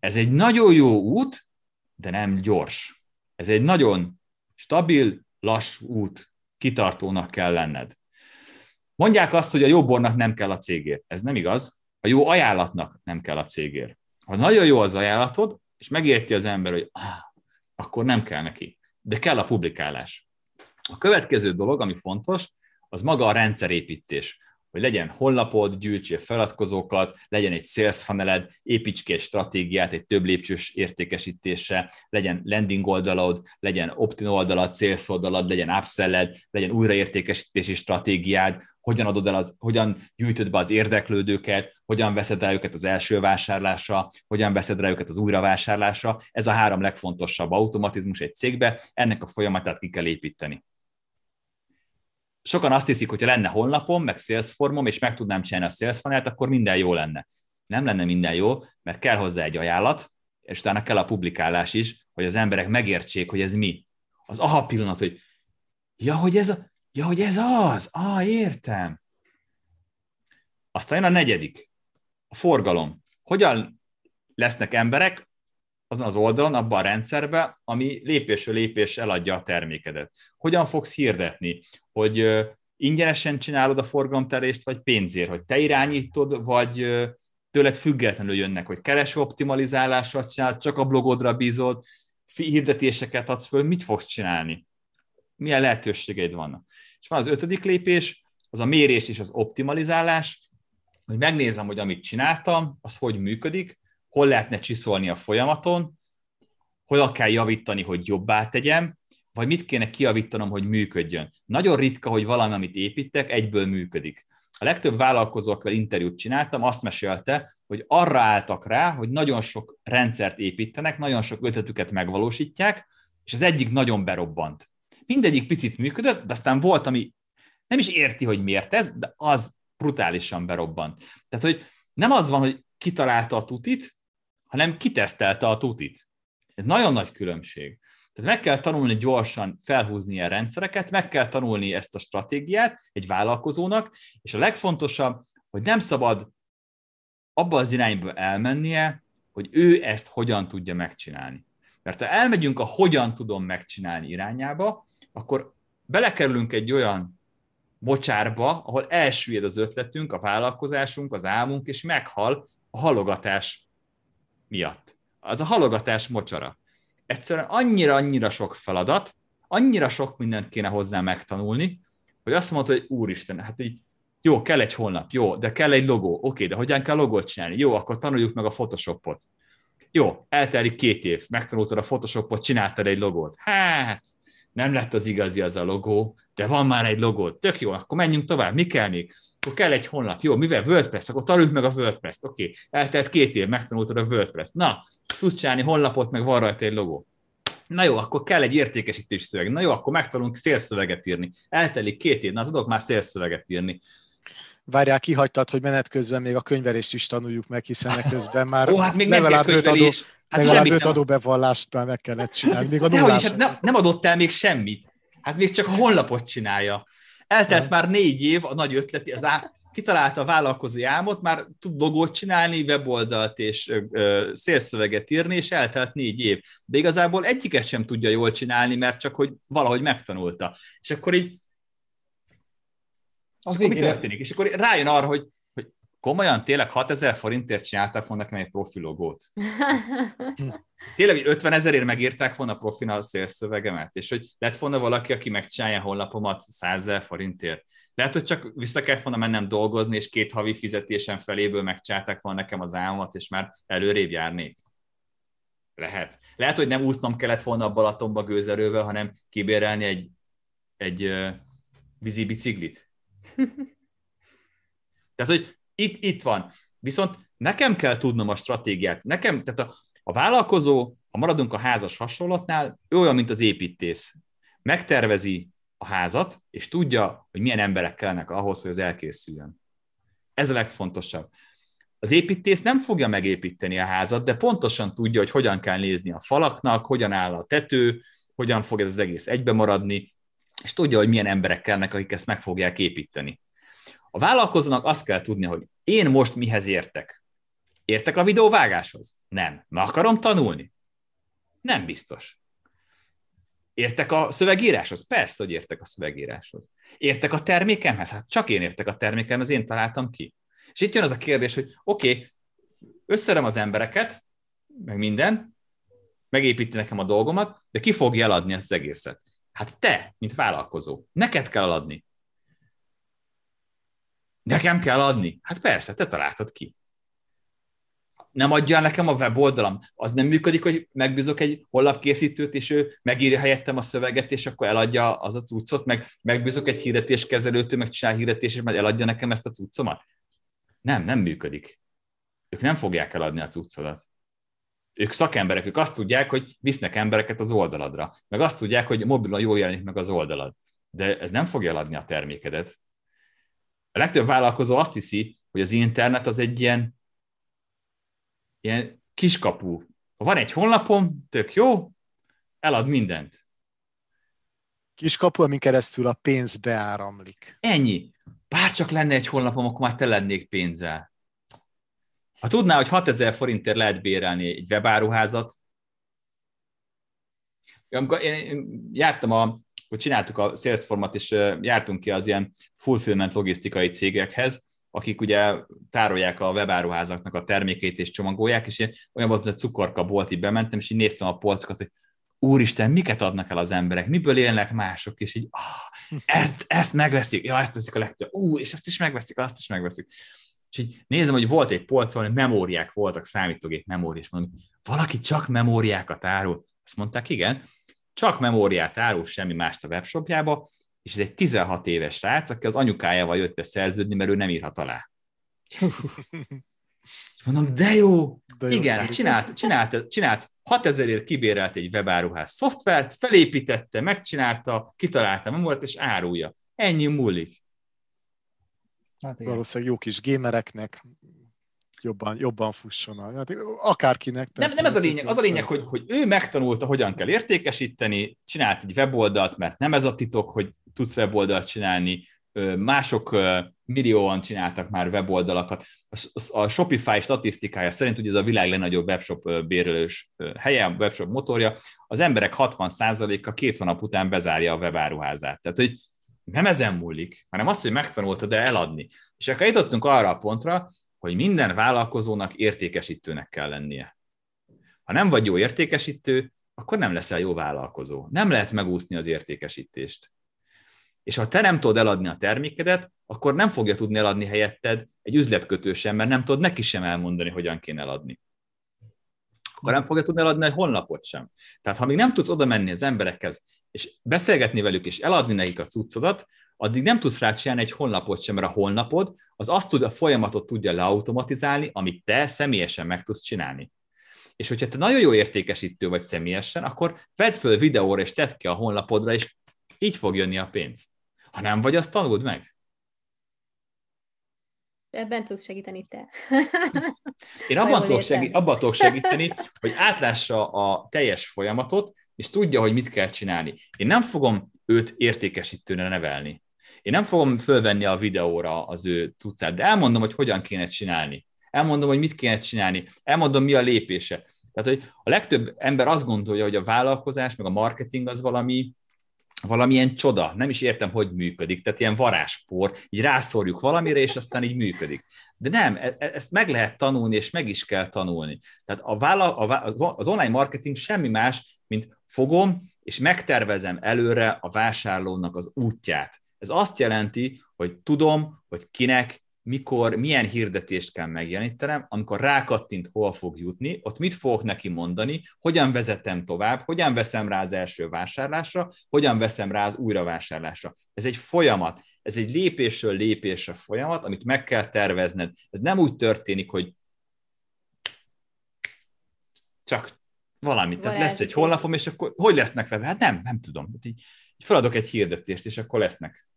Ez egy nagyon jó út, de nem gyors. Ez egy nagyon stabil, lassú út, kitartónak kell lenned. Mondják azt, hogy a jó bornak nem kell a cégért. Ez nem igaz. A jó ajánlatnak nem kell a cégért. Ha nagyon jó az ajánlatod, és megérti az ember, hogy ah, akkor nem kell neki. De kell a publikálás. A következő dolog, ami fontos, az maga a rendszerépítés. Hogy legyen honlapod, gyűjtsél feladkozókat, legyen egy sales funneled, építs ki egy stratégiát, egy több lépcsős értékesítése, legyen landing oldalod, legyen opt-in oldalad, sales oldalad, legyen upselled, legyen újraértékesítési stratégiád, hogyan adod el az, hogyan gyűjtöd be az érdeklődőket, hogyan veszed el őket az első vásárlásra, hogyan veszed el őket az újravásárlásra. Ez a három legfontosabb automatizmus egy cégbe, ennek a folyamatát ki kell építeni sokan azt hiszik, hogyha lenne honlapom, meg Salesformom, és meg tudnám csinálni a Sales funnel akkor minden jó lenne. Nem lenne minden jó, mert kell hozzá egy ajánlat, és utána kell a publikálás is, hogy az emberek megértsék, hogy ez mi. Az aha pillanat, hogy ja, hogy ez, a, ja, hogy ez az, ah, értem. Aztán jön a negyedik, a forgalom. Hogyan lesznek emberek azon az oldalon, abban a rendszerben, ami lépésről lépés eladja a termékedet. Hogyan fogsz hirdetni? Hogy ingyenesen csinálod a forgalomterést, vagy pénzért, hogy te irányítod, vagy tőled függetlenül jönnek, hogy kereső optimalizálásra csinál, csak a blogodra bízod, hirdetéseket adsz föl, mit fogsz csinálni? Milyen lehetőségeid vannak? És van az ötödik lépés, az a mérés és az optimalizálás, hogy megnézem, hogy amit csináltam, az hogy működik, hol lehetne csiszolni a folyamaton, hol kell javítani, hogy jobbá tegyem, vagy mit kéne kiavítanom, hogy működjön. Nagyon ritka, hogy valami, amit építek, egyből működik. A legtöbb vállalkozókkal interjút csináltam, azt mesélte, hogy arra álltak rá, hogy nagyon sok rendszert építenek, nagyon sok ötletüket megvalósítják, és az egyik nagyon berobbant. Mindegyik picit működött, de aztán volt, ami nem is érti, hogy miért ez, de az brutálisan berobbant. Tehát, hogy nem az van, hogy kitalálta a tutit, hanem kitesztelte a tutit. Ez nagyon nagy különbség. Tehát meg kell tanulni gyorsan felhúzni ilyen rendszereket, meg kell tanulni ezt a stratégiát egy vállalkozónak, és a legfontosabb, hogy nem szabad abba az irányba elmennie, hogy ő ezt hogyan tudja megcsinálni. Mert ha elmegyünk a hogyan tudom megcsinálni irányába, akkor belekerülünk egy olyan mocsárba, ahol elsüllyed az ötletünk, a vállalkozásunk, az álmunk, és meghal a halogatás miatt. Az a halogatás mocsara. Egyszerűen annyira-annyira sok feladat, annyira sok mindent kéne hozzá megtanulni, hogy azt mondta, hogy úristen, hát így jó, kell egy honlap, jó, de kell egy logó, oké, de hogyan kell logót csinálni? Jó, akkor tanuljuk meg a Photoshopot. Jó, eltelik két év, megtanultad a Photoshopot, csináltad egy logót. Hát, nem lett az igazi az a logó, de van már egy logó, tök jó, akkor menjünk tovább, mi kell még? Akkor kell egy honlap, jó, mivel WordPress, akkor tanuljuk meg a WordPress-t, oké, okay. eltelt két év, megtanultad a WordPress-t, na, tudsz csinálni honlapot, meg van rajta egy logó. Na jó, akkor kell egy értékesítési szöveg. Na jó, akkor megtanulunk szélszöveget írni. Eltelik két év, na tudok már szélszöveget írni. Várjál, kihagytad, hogy menet közben még a könyvelést is tanuljuk meg, hiszen közben már Ó, hát még legalább öt adó, hát legalább öt adóbevallást már meg kellett csinálni. Még a nullás... hát nem, nem adott el még semmit. Hát még csak a honlapot csinálja. Eltelt ja. már négy év a nagy ötleti, az á, kitalálta a vállalkozói álmot, már tud logót csinálni, weboldalt és ö, szélszöveget írni, és eltelt négy év. De igazából egyiket sem tudja jól csinálni, mert csak hogy valahogy megtanulta. És akkor így az és akkor mi történik? És akkor rájön arra, hogy, hogy komolyan tényleg 6000 forintért csinálták volna nekem egy profilogót. tényleg, hogy 50 ezerért megírták volna profin a szélszövegemet, és hogy lett volna valaki, aki megcsinálja honlapomat 100 ezer forintért. Lehet, hogy csak vissza kellett volna mennem dolgozni, és két havi fizetésem feléből megcsálták volna nekem az álmomat, és már előrébb járnék. Lehet. Lehet, hogy nem úsznom kellett volna a Balatonba gőzerővel, hanem kibérelni egy, egy uh, vízi biciklit. Tehát, hogy itt, itt van. Viszont nekem kell tudnom a stratégiát. Nekem, tehát a, a vállalkozó, ha maradunk a házas hasonlatnál, ő olyan, mint az építész. Megtervezi a házat, és tudja, hogy milyen emberek kellene ahhoz, hogy az elkészüljön. Ez a legfontosabb. Az építész nem fogja megépíteni a házat, de pontosan tudja, hogy hogyan kell nézni a falaknak, hogyan áll a tető, hogyan fog ez az egész egybe maradni, és tudja, hogy milyen emberek kellnek, akik ezt meg fogják építeni. A vállalkozónak azt kell tudni, hogy én most mihez értek. Értek a videóvágáshoz? Nem. Ma akarom tanulni? Nem biztos. Értek a szövegíráshoz? Persze, hogy értek a szövegíráshoz. Értek a termékemhez? Hát csak én értek a termékemhez, én találtam ki. És itt jön az a kérdés, hogy oké, okay, összerem az embereket, meg minden, megépíti nekem a dolgomat, de ki fogja eladni ezt az egészet? Hát te, mint vállalkozó, neked kell adni. Nekem kell adni? Hát persze, te találtad ki. Nem adja nekem a weboldalam. Az nem működik, hogy megbízok egy honlapkészítőt, és ő megírja helyettem a szöveget, és akkor eladja az a cuccot, meg megbízok egy hirdetéskezelőtől, meg csinál hirdetés, és meg eladja nekem ezt a cuccomat. Nem, nem működik. Ők nem fogják eladni a cuccodat. Ők szakemberek, ők azt tudják, hogy visznek embereket az oldaladra, meg azt tudják, hogy mobilon jól jelenik meg az oldalad. De ez nem fogja eladni a termékedet. A legtöbb vállalkozó azt hiszi, hogy az internet az egy ilyen, ilyen kiskapu. Ha van egy honlapom, tök jó, elad mindent. Kiskapu, amin keresztül a pénz beáramlik. Ennyi. Bár csak lenne egy honlapom, akkor már te lennék pénzzel. Ha tudná, hogy 6000 forintért lehet bérelni egy webáruházat, amikor én jártam a, hogy csináltuk a Salesformat, és jártunk ki az ilyen fulfillment logisztikai cégekhez, akik ugye tárolják a webáruházaknak a termékeit és csomagolják, és én olyan volt, mint a cukorka bolt, így bementem, és így néztem a polcokat, hogy úristen, miket adnak el az emberek, miből élnek mások, és így, ah, ezt, ezt megveszik, ja, ezt veszik a legtöbb, ú, és ezt is megveszik, azt is megveszik. És így nézem, hogy volt egy polcon, hogy memóriák voltak, számítógép memóri, és mondom, valaki csak memóriákat árul. Azt mondták, igen, csak memóriát árul, semmi mást a webshopjába, és ez egy 16 éves srác, aki az anyukájával jött be szerződni, mert ő nem írhat alá. Mondom, de jó, de jó igen, csinált, csinált, csinált 6000ért kibérelt egy webáruház szoftvert, felépítette, megcsinálta, kitalálta memóriát, és árulja. Ennyi múlik. Hát igen. Valószínűleg jó kis gémereknek jobban, jobban fusson. Hát akárkinek. Persze, nem, nem ez a lényeg. Az a lényeg, hogy, hogy ő megtanulta, hogyan kell értékesíteni, csinált egy weboldalt, mert nem ez a titok, hogy tudsz weboldalt csinálni, mások millióan csináltak már weboldalakat. A Shopify statisztikája szerint, hogy ez a világ legnagyobb webshop bérelős helye, webshop motorja, az emberek 60%-a két hónap után bezárja a webáruházát. Tehát, hogy nem ezen múlik, hanem az, hogy megtanultad de eladni. És akkor jutottunk arra a pontra, hogy minden vállalkozónak értékesítőnek kell lennie. Ha nem vagy jó értékesítő, akkor nem leszel jó vállalkozó. Nem lehet megúszni az értékesítést. És ha te nem tudod eladni a termékedet, akkor nem fogja tudni eladni helyetted egy üzletkötő sem, mert nem tudod neki sem elmondani, hogyan kéne eladni. Akkor nem fogja tudni eladni egy honlapot sem. Tehát ha még nem tudsz oda menni az emberekhez, és beszélgetni velük, és eladni nekik a cuccodat, addig nem tudsz rá csinálni egy honlapot sem, mert a honlapod az azt tud, a folyamatot tudja leautomatizálni, amit te személyesen meg tudsz csinálni. És hogyha te nagyon jó értékesítő vagy személyesen, akkor vedd föl videóra, és tedd ki a honlapodra, és így fog jönni a pénz. Ha nem vagy, azt tanuld meg. Ebben tudsz segíteni te. Én abban tudok, segít, abban tudok segíteni, hogy átlássa a teljes folyamatot, és tudja, hogy mit kell csinálni. Én nem fogom őt értékesítőre nevelni. Én nem fogom fölvenni a videóra az ő tucát, de elmondom, hogy hogyan kéne csinálni. Elmondom, hogy mit kéne csinálni. Elmondom, mi a lépése. Tehát, hogy a legtöbb ember azt gondolja, hogy a vállalkozás, meg a marketing az valami valamilyen csoda, nem is értem, hogy működik, tehát ilyen varázspor, így rászorjuk valamire, és aztán így működik. De nem, e, e, ezt meg lehet tanulni, és meg is kell tanulni. Tehát a vállal, az online marketing semmi más, mint fogom, és megtervezem előre a vásárlónak az útját. Ez azt jelenti, hogy tudom, hogy kinek mikor, milyen hirdetést kell megjelenítenem, amikor rákattint, hol fog jutni, ott mit fogok neki mondani, hogyan vezetem tovább, hogyan veszem rá az első vásárlásra, hogyan veszem rá az újravásárlásra. Ez egy folyamat, ez egy lépésről lépésre folyamat, amit meg kell tervezned. Ez nem úgy történik, hogy csak valamit. Tehát lesz egy honlapom, és akkor hogy lesznek vele? Hát nem, nem tudom. Hát így, így feladok egy hirdetést, és akkor lesznek.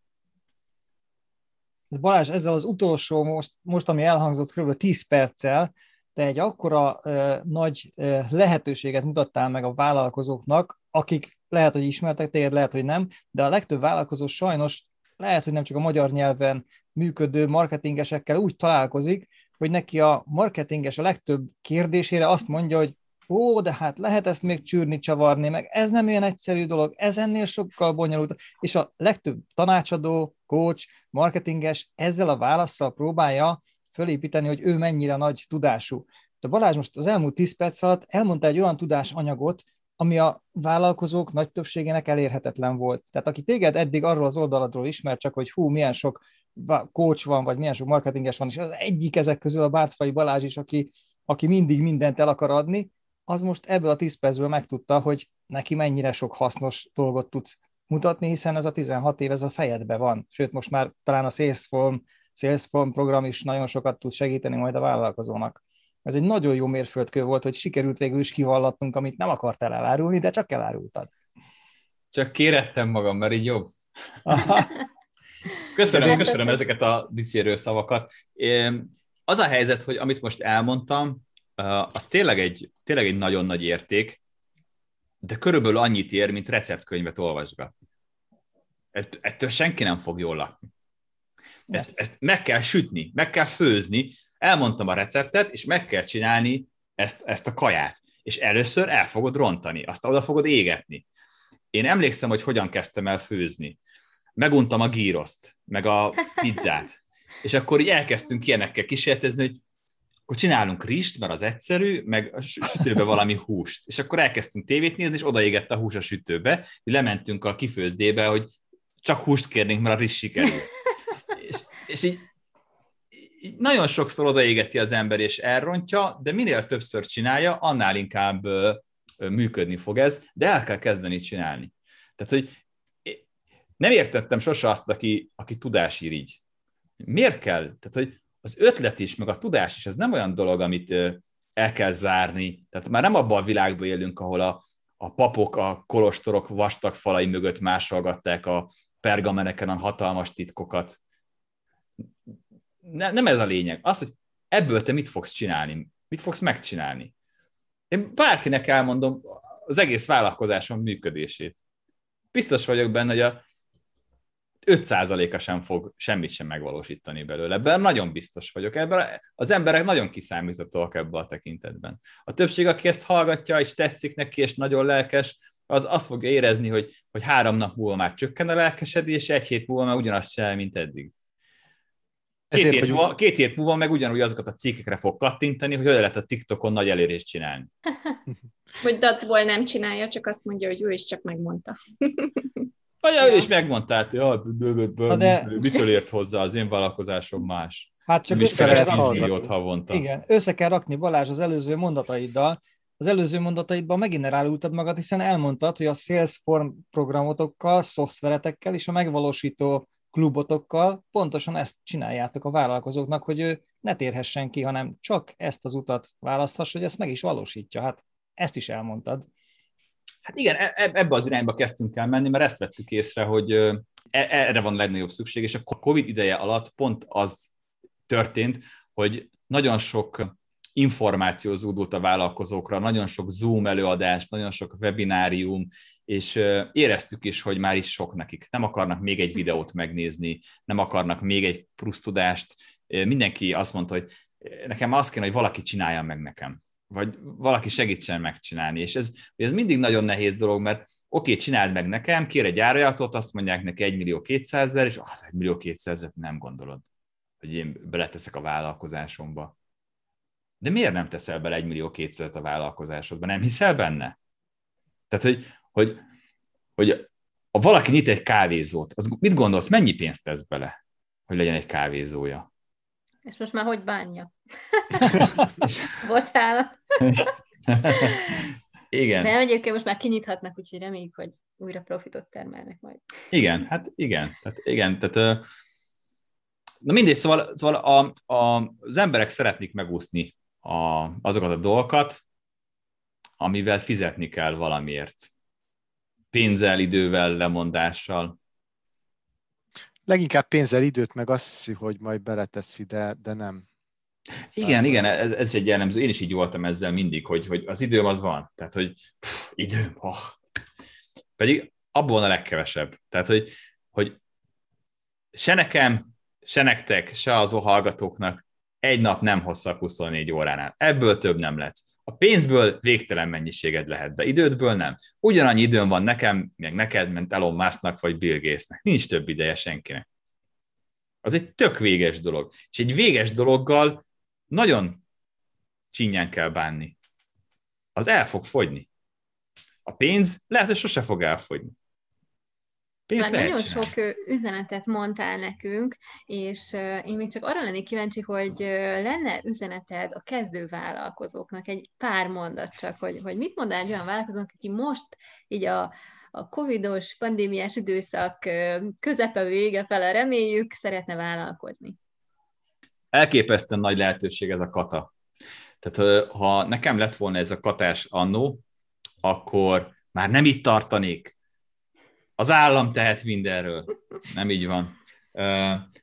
Balázs, ezzel az utolsó, most, most ami elhangzott kb. 10 perccel, te egy akkora uh, nagy uh, lehetőséget mutattál meg a vállalkozóknak, akik lehet, hogy ismertek téged, lehet, hogy nem, de a legtöbb vállalkozó sajnos lehet, hogy nem csak a magyar nyelven működő marketingesekkel úgy találkozik, hogy neki a marketinges a legtöbb kérdésére azt mondja, hogy ó, de hát lehet ezt még csűrni, csavarni, meg ez nem ilyen egyszerű dolog, ez ennél sokkal bonyolult, és a legtöbb tanácsadó, coach, marketinges ezzel a válaszsal próbálja fölépíteni, hogy ő mennyire nagy tudású. De Balázs most az elmúlt 10 perc alatt elmondta egy olyan tudásanyagot, ami a vállalkozók nagy többségének elérhetetlen volt. Tehát aki téged eddig arról az oldaladról ismer, csak hogy hú, milyen sok coach van, vagy milyen sok marketinges van, és az egyik ezek közül a Bártfai Balázs is, aki, aki mindig mindent el akar adni, az most ebből a 10 percből megtudta, hogy neki mennyire sok hasznos dolgot tudsz mutatni, hiszen ez a 16 év ez a fejedbe van. Sőt, most már talán a Salesforce, Salesforce program is nagyon sokat tud segíteni majd a vállalkozónak. Ez egy nagyon jó mérföldkő volt, hogy sikerült végül is kivallatnunk, amit nem akartál elárulni, de csak elárultad. Csak kérettem magam, mert így jobb. Aha. Köszönöm, köszönöm ezeket a dicsérő szavakat. Az a helyzet, hogy amit most elmondtam, az tényleg egy, tényleg egy nagyon nagy érték, de körülbelül annyit ér, mint receptkönyvet olvasgatni. Ettől senki nem fog jól lakni. Ezt, ezt meg kell sütni, meg kell főzni, elmondtam a receptet, és meg kell csinálni ezt, ezt a kaját. És először el fogod rontani, aztán oda fogod égetni. Én emlékszem, hogy hogyan kezdtem el főzni. Meguntam a gíroszt, meg a pizzát. És akkor így elkezdtünk ilyenekkel kísérletezni, hogy akkor csinálunk rist, mert az egyszerű, meg a sütőbe valami húst. És akkor elkezdtünk tévét nézni, és odaégett a hús a sütőbe, hogy lementünk a kifőzdébe, hogy csak húst kérnénk, mert a rizs sikerült. és, és így, így nagyon sokszor odaégeti az ember, és elrontja, de minél többször csinálja, annál inkább működni fog ez, de el kell kezdeni csinálni. Tehát, hogy nem értettem sose azt, aki, aki tudásirigy. Miért kell? Tehát, hogy az ötlet is, meg a tudás is, ez nem olyan dolog, amit el kell zárni. Tehát már nem abban a világban élünk, ahol a, a papok a kolostorok vastag falai mögött másolgatták a pergameneken a hatalmas titkokat. Ne, nem ez a lényeg. Az, hogy ebből te mit fogsz csinálni, mit fogsz megcsinálni. Én bárkinek elmondom az egész vállalkozásom működését. Biztos vagyok benne, hogy a 5%-a sem fog semmit sem megvalósítani belőle. Ebben nagyon biztos vagyok. Ebben az emberek nagyon kiszámíthatóak ebben a tekintetben. A többség, aki ezt hallgatja, és tetszik neki, és nagyon lelkes, az azt fogja érezni, hogy, hogy három nap múlva már csökken a lelkesedés, és egy hét múlva már ugyanazt csinál, mint eddig. Két, hét, vagyunk... múlva, két hét múlva meg ugyanúgy azokat a cikkekre fog kattintani, hogy hogyan lehet a TikTokon nagy elérést csinálni. Hogy datból nem csinálja, csak azt mondja, hogy ő is csak megmondta. Vagy ja. ő is megmondta, hogy ja, de... mitől ért hozzá, az én vállalkozásom más. Hát csak össze kell rakni. milliót havonta. Igen, össze kell rakni Balázs az előző mondataiddal. Az előző mondataidban megint elárultad magad, hiszen elmondtad, hogy a Salesforce programotokkal, szoftveretekkel és a megvalósító klubotokkal pontosan ezt csináljátok a vállalkozóknak, hogy ő ne térhessen ki, hanem csak ezt az utat választhass, hogy ezt meg is valósítja. Hát ezt is elmondtad. Hát igen, e, e, ebbe az irányba kezdtünk el menni, mert ezt vettük észre, hogy e, erre van legnagyobb szükség, és a COVID ideje alatt pont az történt, hogy nagyon sok információ zúdult a vállalkozókra, nagyon sok Zoom előadás, nagyon sok webinárium, és éreztük is, hogy már is sok nekik. Nem akarnak még egy videót megnézni, nem akarnak még egy plusz tudást. Mindenki azt mondta, hogy nekem azt kéne, hogy valaki csinálja meg nekem vagy valaki segítsen megcsinálni. És ez, ez mindig nagyon nehéz dolog, mert oké, okay, csináld meg nekem, kér egy árajlatot, azt mondják neki 1 millió 200 ezer, és ah, 1 millió 200 nem gondolod, hogy én beleteszek a vállalkozásomba. De miért nem teszel bele 1 millió 200 a vállalkozásodba? Nem hiszel benne? Tehát, hogy, hogy, hogy ha valaki nyit egy kávézót, az mit gondolsz, mennyi pénzt tesz bele, hogy legyen egy kávézója? És most már hogy bánja? Bocsánat. igen. De egyébként most már kinyithatnak, úgyhogy reméljük, hogy újra profitot termelnek majd. Igen, hát igen. Tehát, igen, tehát, na mindegy, szóval, szóval a, a, az emberek szeretnék megúszni a, azokat a dolgokat, amivel fizetni kell valamiért. Pénzzel, idővel, lemondással. Leginkább pénzzel, időt, meg azt hiszi, hogy majd beleteszi, de, de nem. Igen, Tehát, igen, ez, ez egy jellemző. Én is így voltam ezzel mindig, hogy, hogy az időm az van. Tehát, hogy pff, időm, oh. Pedig abból a legkevesebb. Tehát, hogy, hogy se nekem, se nektek, se az hallgatóknak egy nap nem hosszabb 24 óránál. Ebből több nem lesz. A pénzből végtelen mennyiséged lehet, de idődből nem. Ugyanannyi időm van nekem, meg neked, mint Elon Musknak vagy Bill Gatesnek. Nincs több ideje senkinek. Az egy tök véges dolog. És egy véges dologgal nagyon csinyán kell bánni. Az el fog fogyni. A pénz lehet, hogy sose fog elfogyni. Pénzt Már nagyon sok üzenetet mondtál nekünk, és én még csak arra lennék kíváncsi, hogy lenne üzeneted a kezdő vállalkozóknak, egy pár mondat csak, hogy, hogy mit mondanál egy olyan vállalkozónak, aki most így a, a covidos, pandémiás időszak közepe vége fele reméljük, szeretne vállalkozni? Elképesztően nagy lehetőség ez a kata. Tehát ha nekem lett volna ez a katás annó, akkor már nem itt tartanék. Az állam tehet mindenről. Nem így van.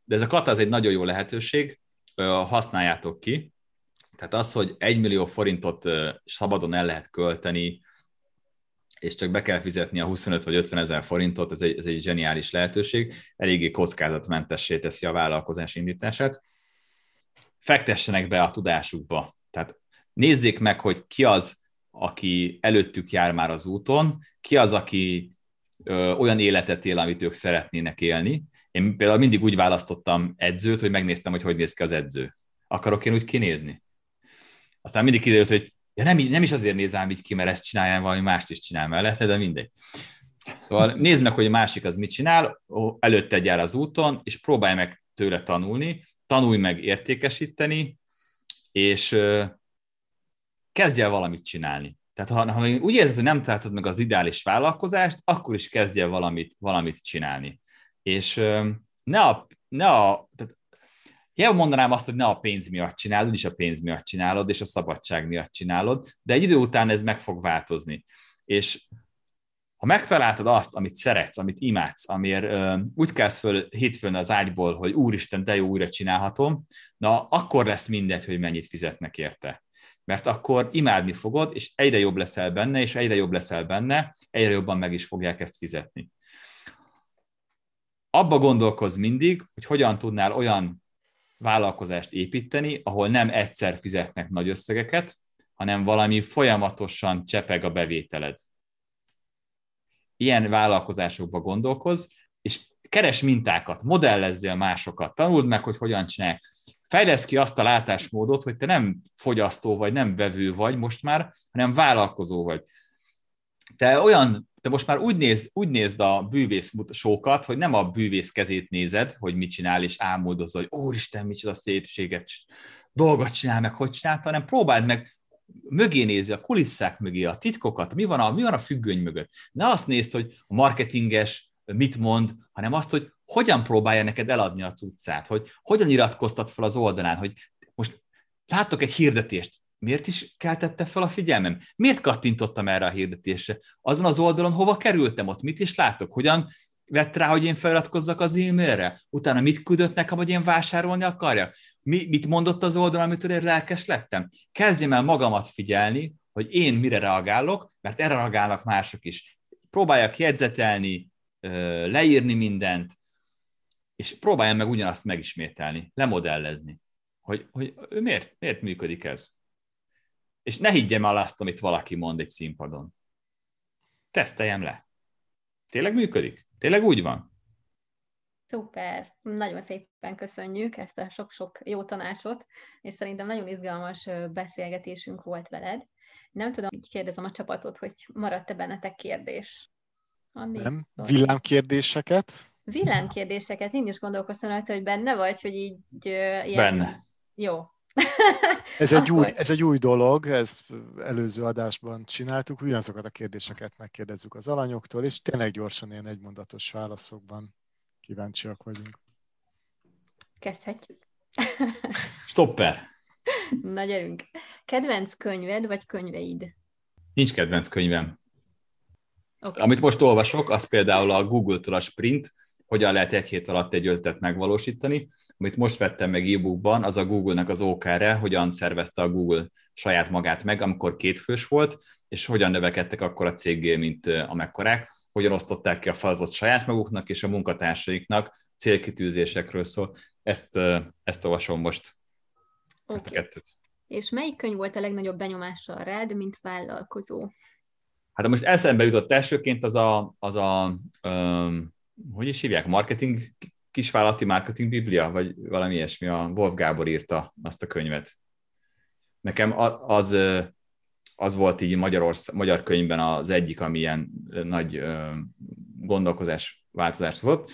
De ez a kata az egy nagyon jó lehetőség, használjátok ki. Tehát az, hogy egy millió forintot szabadon el lehet költeni, és csak be kell fizetni a 25 vagy 50 ezer forintot, ez egy, ez egy zseniális lehetőség, eléggé kockázatmentessé teszi a vállalkozás indítását. Fektessenek be a tudásukba. Tehát nézzék meg, hogy ki az, aki előttük jár már az úton, ki az, aki ö, olyan életet él, amit ők szeretnének élni. Én például mindig úgy választottam edzőt, hogy megnéztem, hogy hogy néz ki az edző. Akarok én úgy kinézni? Aztán mindig kiderült, hogy ja, nem, nem is azért nézem így ki, mert ezt csinálja, valami mást is csinál mellette, de mindegy. Szóval nézd meg, hogy a másik az mit csinál, előtte egy az úton, és próbálj meg tőle tanulni, tanulj meg értékesíteni, és kezdj el valamit csinálni. Tehát ha, ha úgy érzed, hogy nem találtad meg az ideális vállalkozást, akkor is kezdj el valamit, valamit csinálni. És ne a, ne a tehát Hiába mondanám azt, hogy ne a pénz miatt csinálod, is a pénz miatt csinálod, és a szabadság miatt csinálod, de egy idő után ez meg fog változni. És ha megtaláltad azt, amit szeretsz, amit imádsz, amiért ö, úgy kelsz föl hétfőn az ágyból, hogy úristen, de jó, újra csinálhatom, na akkor lesz mindegy, hogy mennyit fizetnek érte mert akkor imádni fogod, és egyre jobb leszel benne, és egyre jobb leszel benne, egyre jobban meg is fogják ezt fizetni. Abba gondolkoz mindig, hogy hogyan tudnál olyan vállalkozást építeni, ahol nem egyszer fizetnek nagy összegeket, hanem valami folyamatosan csepeg a bevételed. Ilyen vállalkozásokba gondolkoz, és keres mintákat, modellezzél másokat, tanuld meg, hogy hogyan csinálják fejlesz ki azt a látásmódot, hogy te nem fogyasztó vagy, nem vevő vagy most már, hanem vállalkozó vagy. Te olyan, te most már úgy, néz, úgy nézd a bűvész sókat, hogy nem a bűvész kezét nézed, hogy mit csinál, és álmodozol, hogy úristen, micsoda szépséget, dolgot csinál, meg hogy csinálta, hanem próbáld meg mögé nézni, a kulisszák mögé, a titkokat, mi van a, mi van a függöny mögött. Ne azt nézd, hogy a marketinges mit mond, hanem azt, hogy hogyan próbálja neked eladni a cuccát, hogy hogyan iratkoztat fel az oldalán, hogy most láttok egy hirdetést, miért is keltette fel a figyelmem? Miért kattintottam erre a hirdetésre? Azon az oldalon hova kerültem ott? Mit is látok? Hogyan vett rá, hogy én feliratkozzak az e-mailre? Utána mit küldött nekem, hogy én vásárolni akarjak? Mi, mit mondott az oldalon, amitől én lelkes lettem? Kezdjem el magamat figyelni, hogy én mire reagálok, mert erre reagálnak mások is. Próbáljak jegyzetelni, leírni mindent, és próbáljam meg ugyanazt megismételni, lemodellezni, hogy, hogy miért, miért működik ez. És ne higgyem el azt, amit valaki mond egy színpadon. Teszteljem le. Tényleg működik? Tényleg úgy van? Szuper, nagyon szépen köszönjük ezt a sok-sok jó tanácsot, és szerintem nagyon izgalmas beszélgetésünk volt veled. Nem tudom, így kérdezem a csapatot, hogy maradt-e bennetek kérdés? Andi, Nem, villámkérdéseket? Villámkérdéseket, én is gondolkoztam rajta, hogy benne vagy, hogy így... Uh, ilyen... Benne. Jó. ez, egy új, ez egy új dolog, ezt előző adásban csináltuk, ugyanazokat a kérdéseket megkérdezzük az alanyoktól, és tényleg gyorsan ilyen egymondatos válaszokban kíváncsiak vagyunk. Kezdhetjük. Stopper. Na gyerünk. Kedvenc könyved vagy könyveid? Nincs kedvenc könyvem. Okay. Amit most olvasok, az például a Google-től a Sprint, hogyan lehet egy hét alatt egy ötletet megvalósítani. Amit most vettem meg e-bookban, az a Google-nek az OKR-e, hogyan szervezte a Google saját magát meg, amikor kétfős volt, és hogyan növekedtek akkor a cégé, mint amekkorák, hogyan osztották ki a feladatot saját maguknak és a munkatársaiknak, célkitűzésekről szól. Ezt, ezt olvasom most, okay. ezt a kettőt. És melyik könyv volt a legnagyobb benyomással rád, mint vállalkozó? Hát most eszembe jutott elsőként az a, az a um, hogy is hívják, marketing, kisvállalati marketing biblia, vagy valami ilyesmi, a Wolf Gábor írta azt a könyvet. Nekem az, az volt így Magyarország, magyar könyvben az egyik, ami ilyen nagy gondolkozás változást hozott.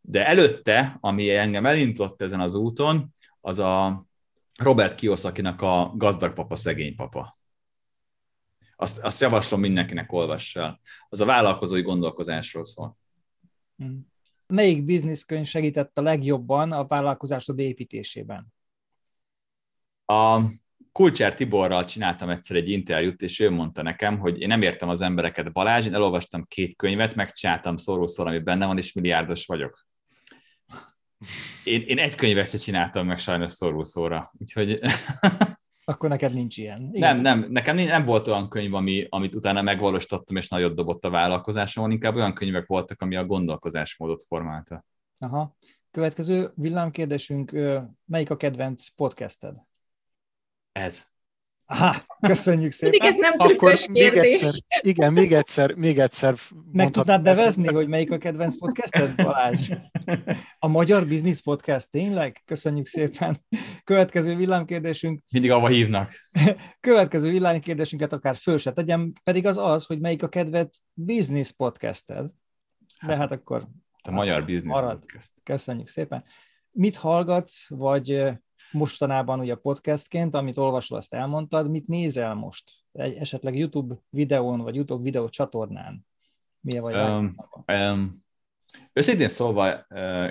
De előtte, ami engem elindított ezen az úton, az a Robert Kiyosakinak a Gazdag papa, szegény papa. Azt, azt javaslom mindenkinek olvassa Az a vállalkozói gondolkozásról szól. Hmm. Melyik bizniszkönyv segített a legjobban a vállalkozásod építésében? A Kulcsár Tiborral csináltam egyszer egy interjút, és ő mondta nekem, hogy én nem értem az embereket, Balázs, én elolvastam két könyvet, megcsináltam szóról ami benne van, és milliárdos vagyok. Én, én egy könyvet se csináltam meg sajnos szorul úgyhogy... Akkor neked nincs ilyen. Igen. Nem, nem, nekem nem volt olyan könyv, ami, amit utána megvalósítottam, és nagyot dobott a vállalkozásomon, inkább olyan könyvek voltak, ami a gondolkozásmódot formálta. Aha. Következő villámkérdésünk, melyik a kedvenc podcasted? Ez. Aha, köszönjük szépen. Pedig ez nem Akkor még egyszer, igen, még egyszer, még egyszer. Meg tudnád nevezni, hogy melyik a kedvenc podcasted, Balázs? A Magyar Business Podcast, tényleg? Köszönjük szépen. Következő villámkérdésünk. Mindig avva hívnak. Következő villámkérdésünket akár föl se tegyem, pedig az az, hogy melyik a kedvenc business podcasted. De hát akkor... A Magyar Business marad. Podcast. Köszönjük szépen. Mit hallgatsz, vagy mostanában ugye podcastként, amit olvasol, azt elmondtad, mit nézel most? Egy, esetleg YouTube videón, vagy YouTube videó csatornán? Milyen vagy? Um, um, őszintén szólva,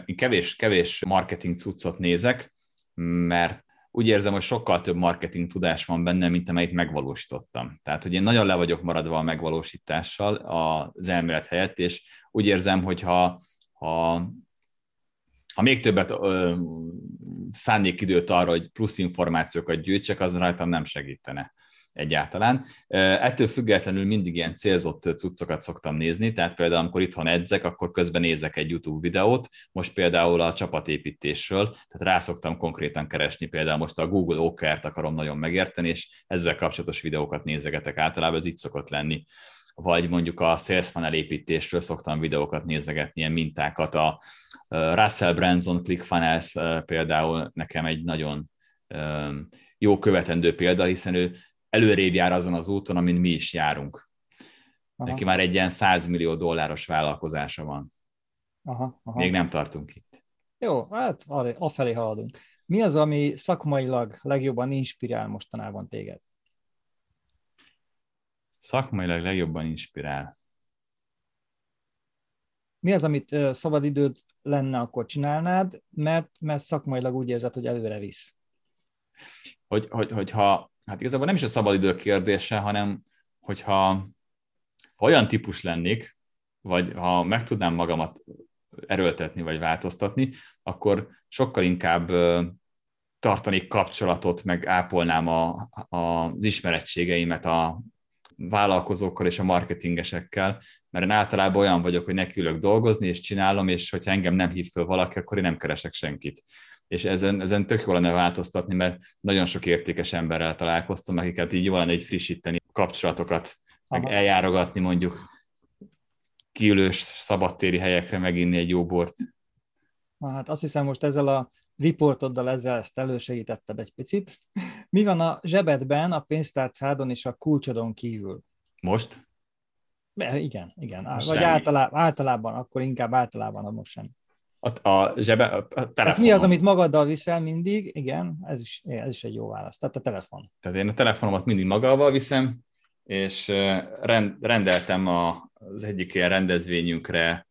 én kevés, kevés marketing cuccot nézek, mert úgy érzem, hogy sokkal több marketing tudás van benne, mint amelyet megvalósítottam. Tehát, hogy én nagyon le vagyok maradva a megvalósítással az elmélet helyett, és úgy érzem, hogy ha, ha ha még többet ö, szánnék időt arra, hogy plusz információkat gyűjtsek, az rajtam nem segítene egyáltalán. Ettől függetlenül mindig ilyen célzott cuccokat szoktam nézni, tehát például amikor itthon edzek, akkor közben nézek egy YouTube videót, most például a csapatépítésről, tehát rá szoktam konkrétan keresni, például most a Google OKR-t akarom nagyon megérteni, és ezzel kapcsolatos videókat nézegetek általában, ez így szokott lenni vagy mondjuk a sales funnel építésről szoktam videókat nézegetni, ilyen mintákat. A Russell Branson ClickFunnels például nekem egy nagyon jó követendő példa, hiszen ő előrébb jár azon az úton, amin mi is járunk. Aha. Neki már egy ilyen 100 millió dolláros vállalkozása van. Aha, aha. Még nem tartunk itt. Jó, hát afelé haladunk. Mi az, ami szakmailag legjobban inspirál mostanában téged? Szakmailag legjobban inspirál. Mi az, amit szabadidőd lenne, akkor csinálnád, mert, mert szakmailag úgy érzed, hogy előre visz? Hogy, hogy, hogyha, hát igazából nem is a szabadidő kérdése, hanem hogyha ha olyan típus lennék, vagy ha meg tudnám magamat erőltetni, vagy változtatni, akkor sokkal inkább tartanék kapcsolatot, meg ápolnám a, a, az ismerettségeimet a, vállalkozókkal és a marketingesekkel, mert én általában olyan vagyok, hogy nekiülök dolgozni, és csinálom, és hogyha engem nem hív föl valaki, akkor én nem keresek senkit. És ezen, ezen tök jó lenne változtatni, mert nagyon sok értékes emberrel találkoztam, akiket így jó lenne egy frissíteni kapcsolatokat, meg Aha. eljárogatni mondjuk kiülős szabadtéri helyekre meginni egy jó bort. Hát azt hiszem most ezzel a riportoddal ezzel ezt elősegítetted egy picit. Mi van a zsebedben, a pénztárcádon és a kulcsodon kívül? Most? Be, igen, igen. Most Vagy általában, általában, akkor inkább általában a most sem. A, a zsebe, a telefon. Hát mi az, amit magaddal viszel mindig? Igen, ez is, ez is egy jó válasz. Tehát a telefon. Tehát én a telefonomat mindig magával viszem, és rend, rendeltem a, az egyik ilyen rendezvényünkre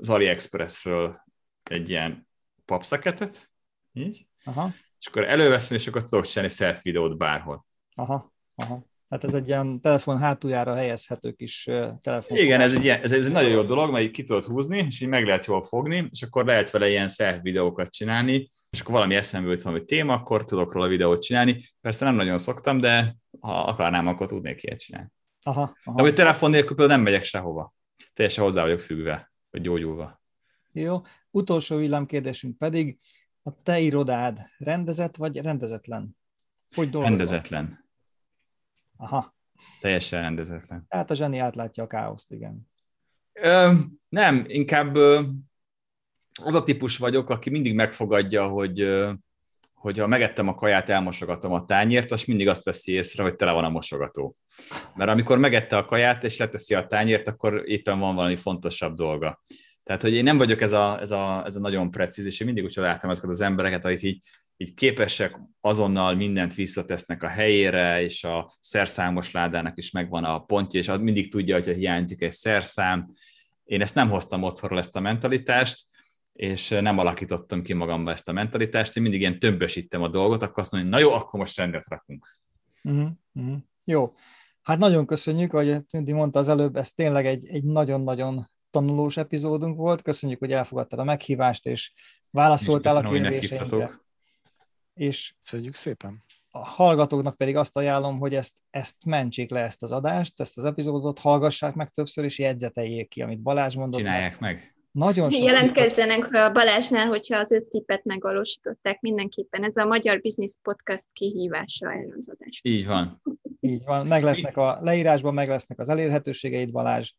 az AliExpressről egy ilyen papszeketet, így. Aha. És akkor előveszem, és akkor tudok csinálni selfie videót bárhol. Aha, aha. Hát ez egy ilyen telefon hátuljára helyezhető kis telefon. Igen, ez egy, ilyen, ez, ez egy nagyon jó dolog, mert így ki tudod húzni, és így meg lehet jól fogni, és akkor lehet vele ilyen selfie videókat csinálni, és akkor valami eszembe jut valami téma, akkor tudok róla videót csinálni. Persze nem nagyon szoktam, de ha akarnám, akkor tudnék ilyet csinálni. Aha, aha. De hogy telefon nélkül például nem megyek sehova. Teljesen hozzá vagyok függve, vagy gyógyulva. Jó. Utolsó villámkérdésünk pedig, a te irodád rendezett vagy rendezetlen? Hogy dolgozol? Rendezetlen. Aha. Teljesen rendezetlen. Hát a zseni átlátja a káoszt, igen. Ö, nem, inkább ö, az a típus vagyok, aki mindig megfogadja, hogy, ö, hogyha megettem a kaját, elmosogatom a tányért, az mindig azt veszi észre, hogy tele van a mosogató. Mert amikor megette a kaját, és leteszi a tányért, akkor éppen van valami fontosabb dolga. Tehát, hogy én nem vagyok ez a, ez a, ez a nagyon precíz, és én mindig úgy csodáltam azokat az embereket, akik így, így képesek azonnal mindent visszatesznek a helyére, és a szerszámos ládának is megvan a pontja, és mindig tudja, hogyha hiányzik egy szerszám. Én ezt nem hoztam otthonról, ezt a mentalitást, és nem alakítottam ki magamba ezt a mentalitást, én mindig ilyen tömbösítem a dolgot, akkor azt mondom, hogy na jó, akkor most rendet rakunk. Uh-huh, uh-huh. Jó. Hát nagyon köszönjük, ahogy Tündi mondta az előbb, ez tényleg egy, egy nagyon-nagyon tanulós epizódunk volt. Köszönjük, hogy elfogadtad a meghívást, és válaszoltál a kérdéseinkre. És Köszönjük szépen. A hallgatóknak pedig azt ajánlom, hogy ezt, ezt mentsék le ezt az adást, ezt az epizódot, hallgassák meg többször, és jegyzeteljék ki, amit Balázs mondott. Csinálják meg. Nagyon sok Jelentkezzenek a Balázsnál, hogyha az öt tippet megvalósították mindenképpen. Ez a Magyar Business Podcast kihívása erre az adás. Így van. Így van. Meg lesznek a leírásban, meg lesznek az elérhetőségeid, Balázs.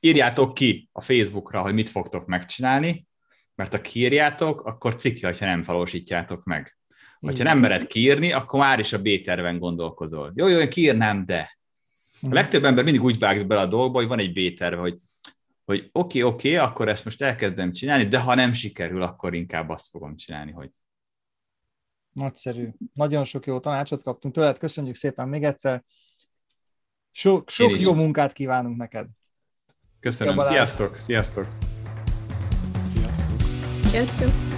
Írjátok ki a Facebookra, hogy mit fogtok megcsinálni, mert ha kiírjátok, akkor cikki, ha nem valósítjátok meg. Ha nem mered kiírni, akkor már is a B-terven gondolkozol. Jó, jó, én kiírnám, de. A legtöbb ember mindig úgy vág bele a dolgba, hogy van egy B-terve, hogy hogy oké, okay, oké, okay, akkor ezt most elkezdem csinálni, de ha nem sikerül, akkor inkább azt fogom csinálni, hogy... Nagyszerű. Nagyon sok jó tanácsot kaptunk tőled, köszönjük szépen még egyszer. Sok, sok jó munkát kívánunk neked. Köszönöm, sziasztok, sziasztok! Sziasztok! Sziasztok!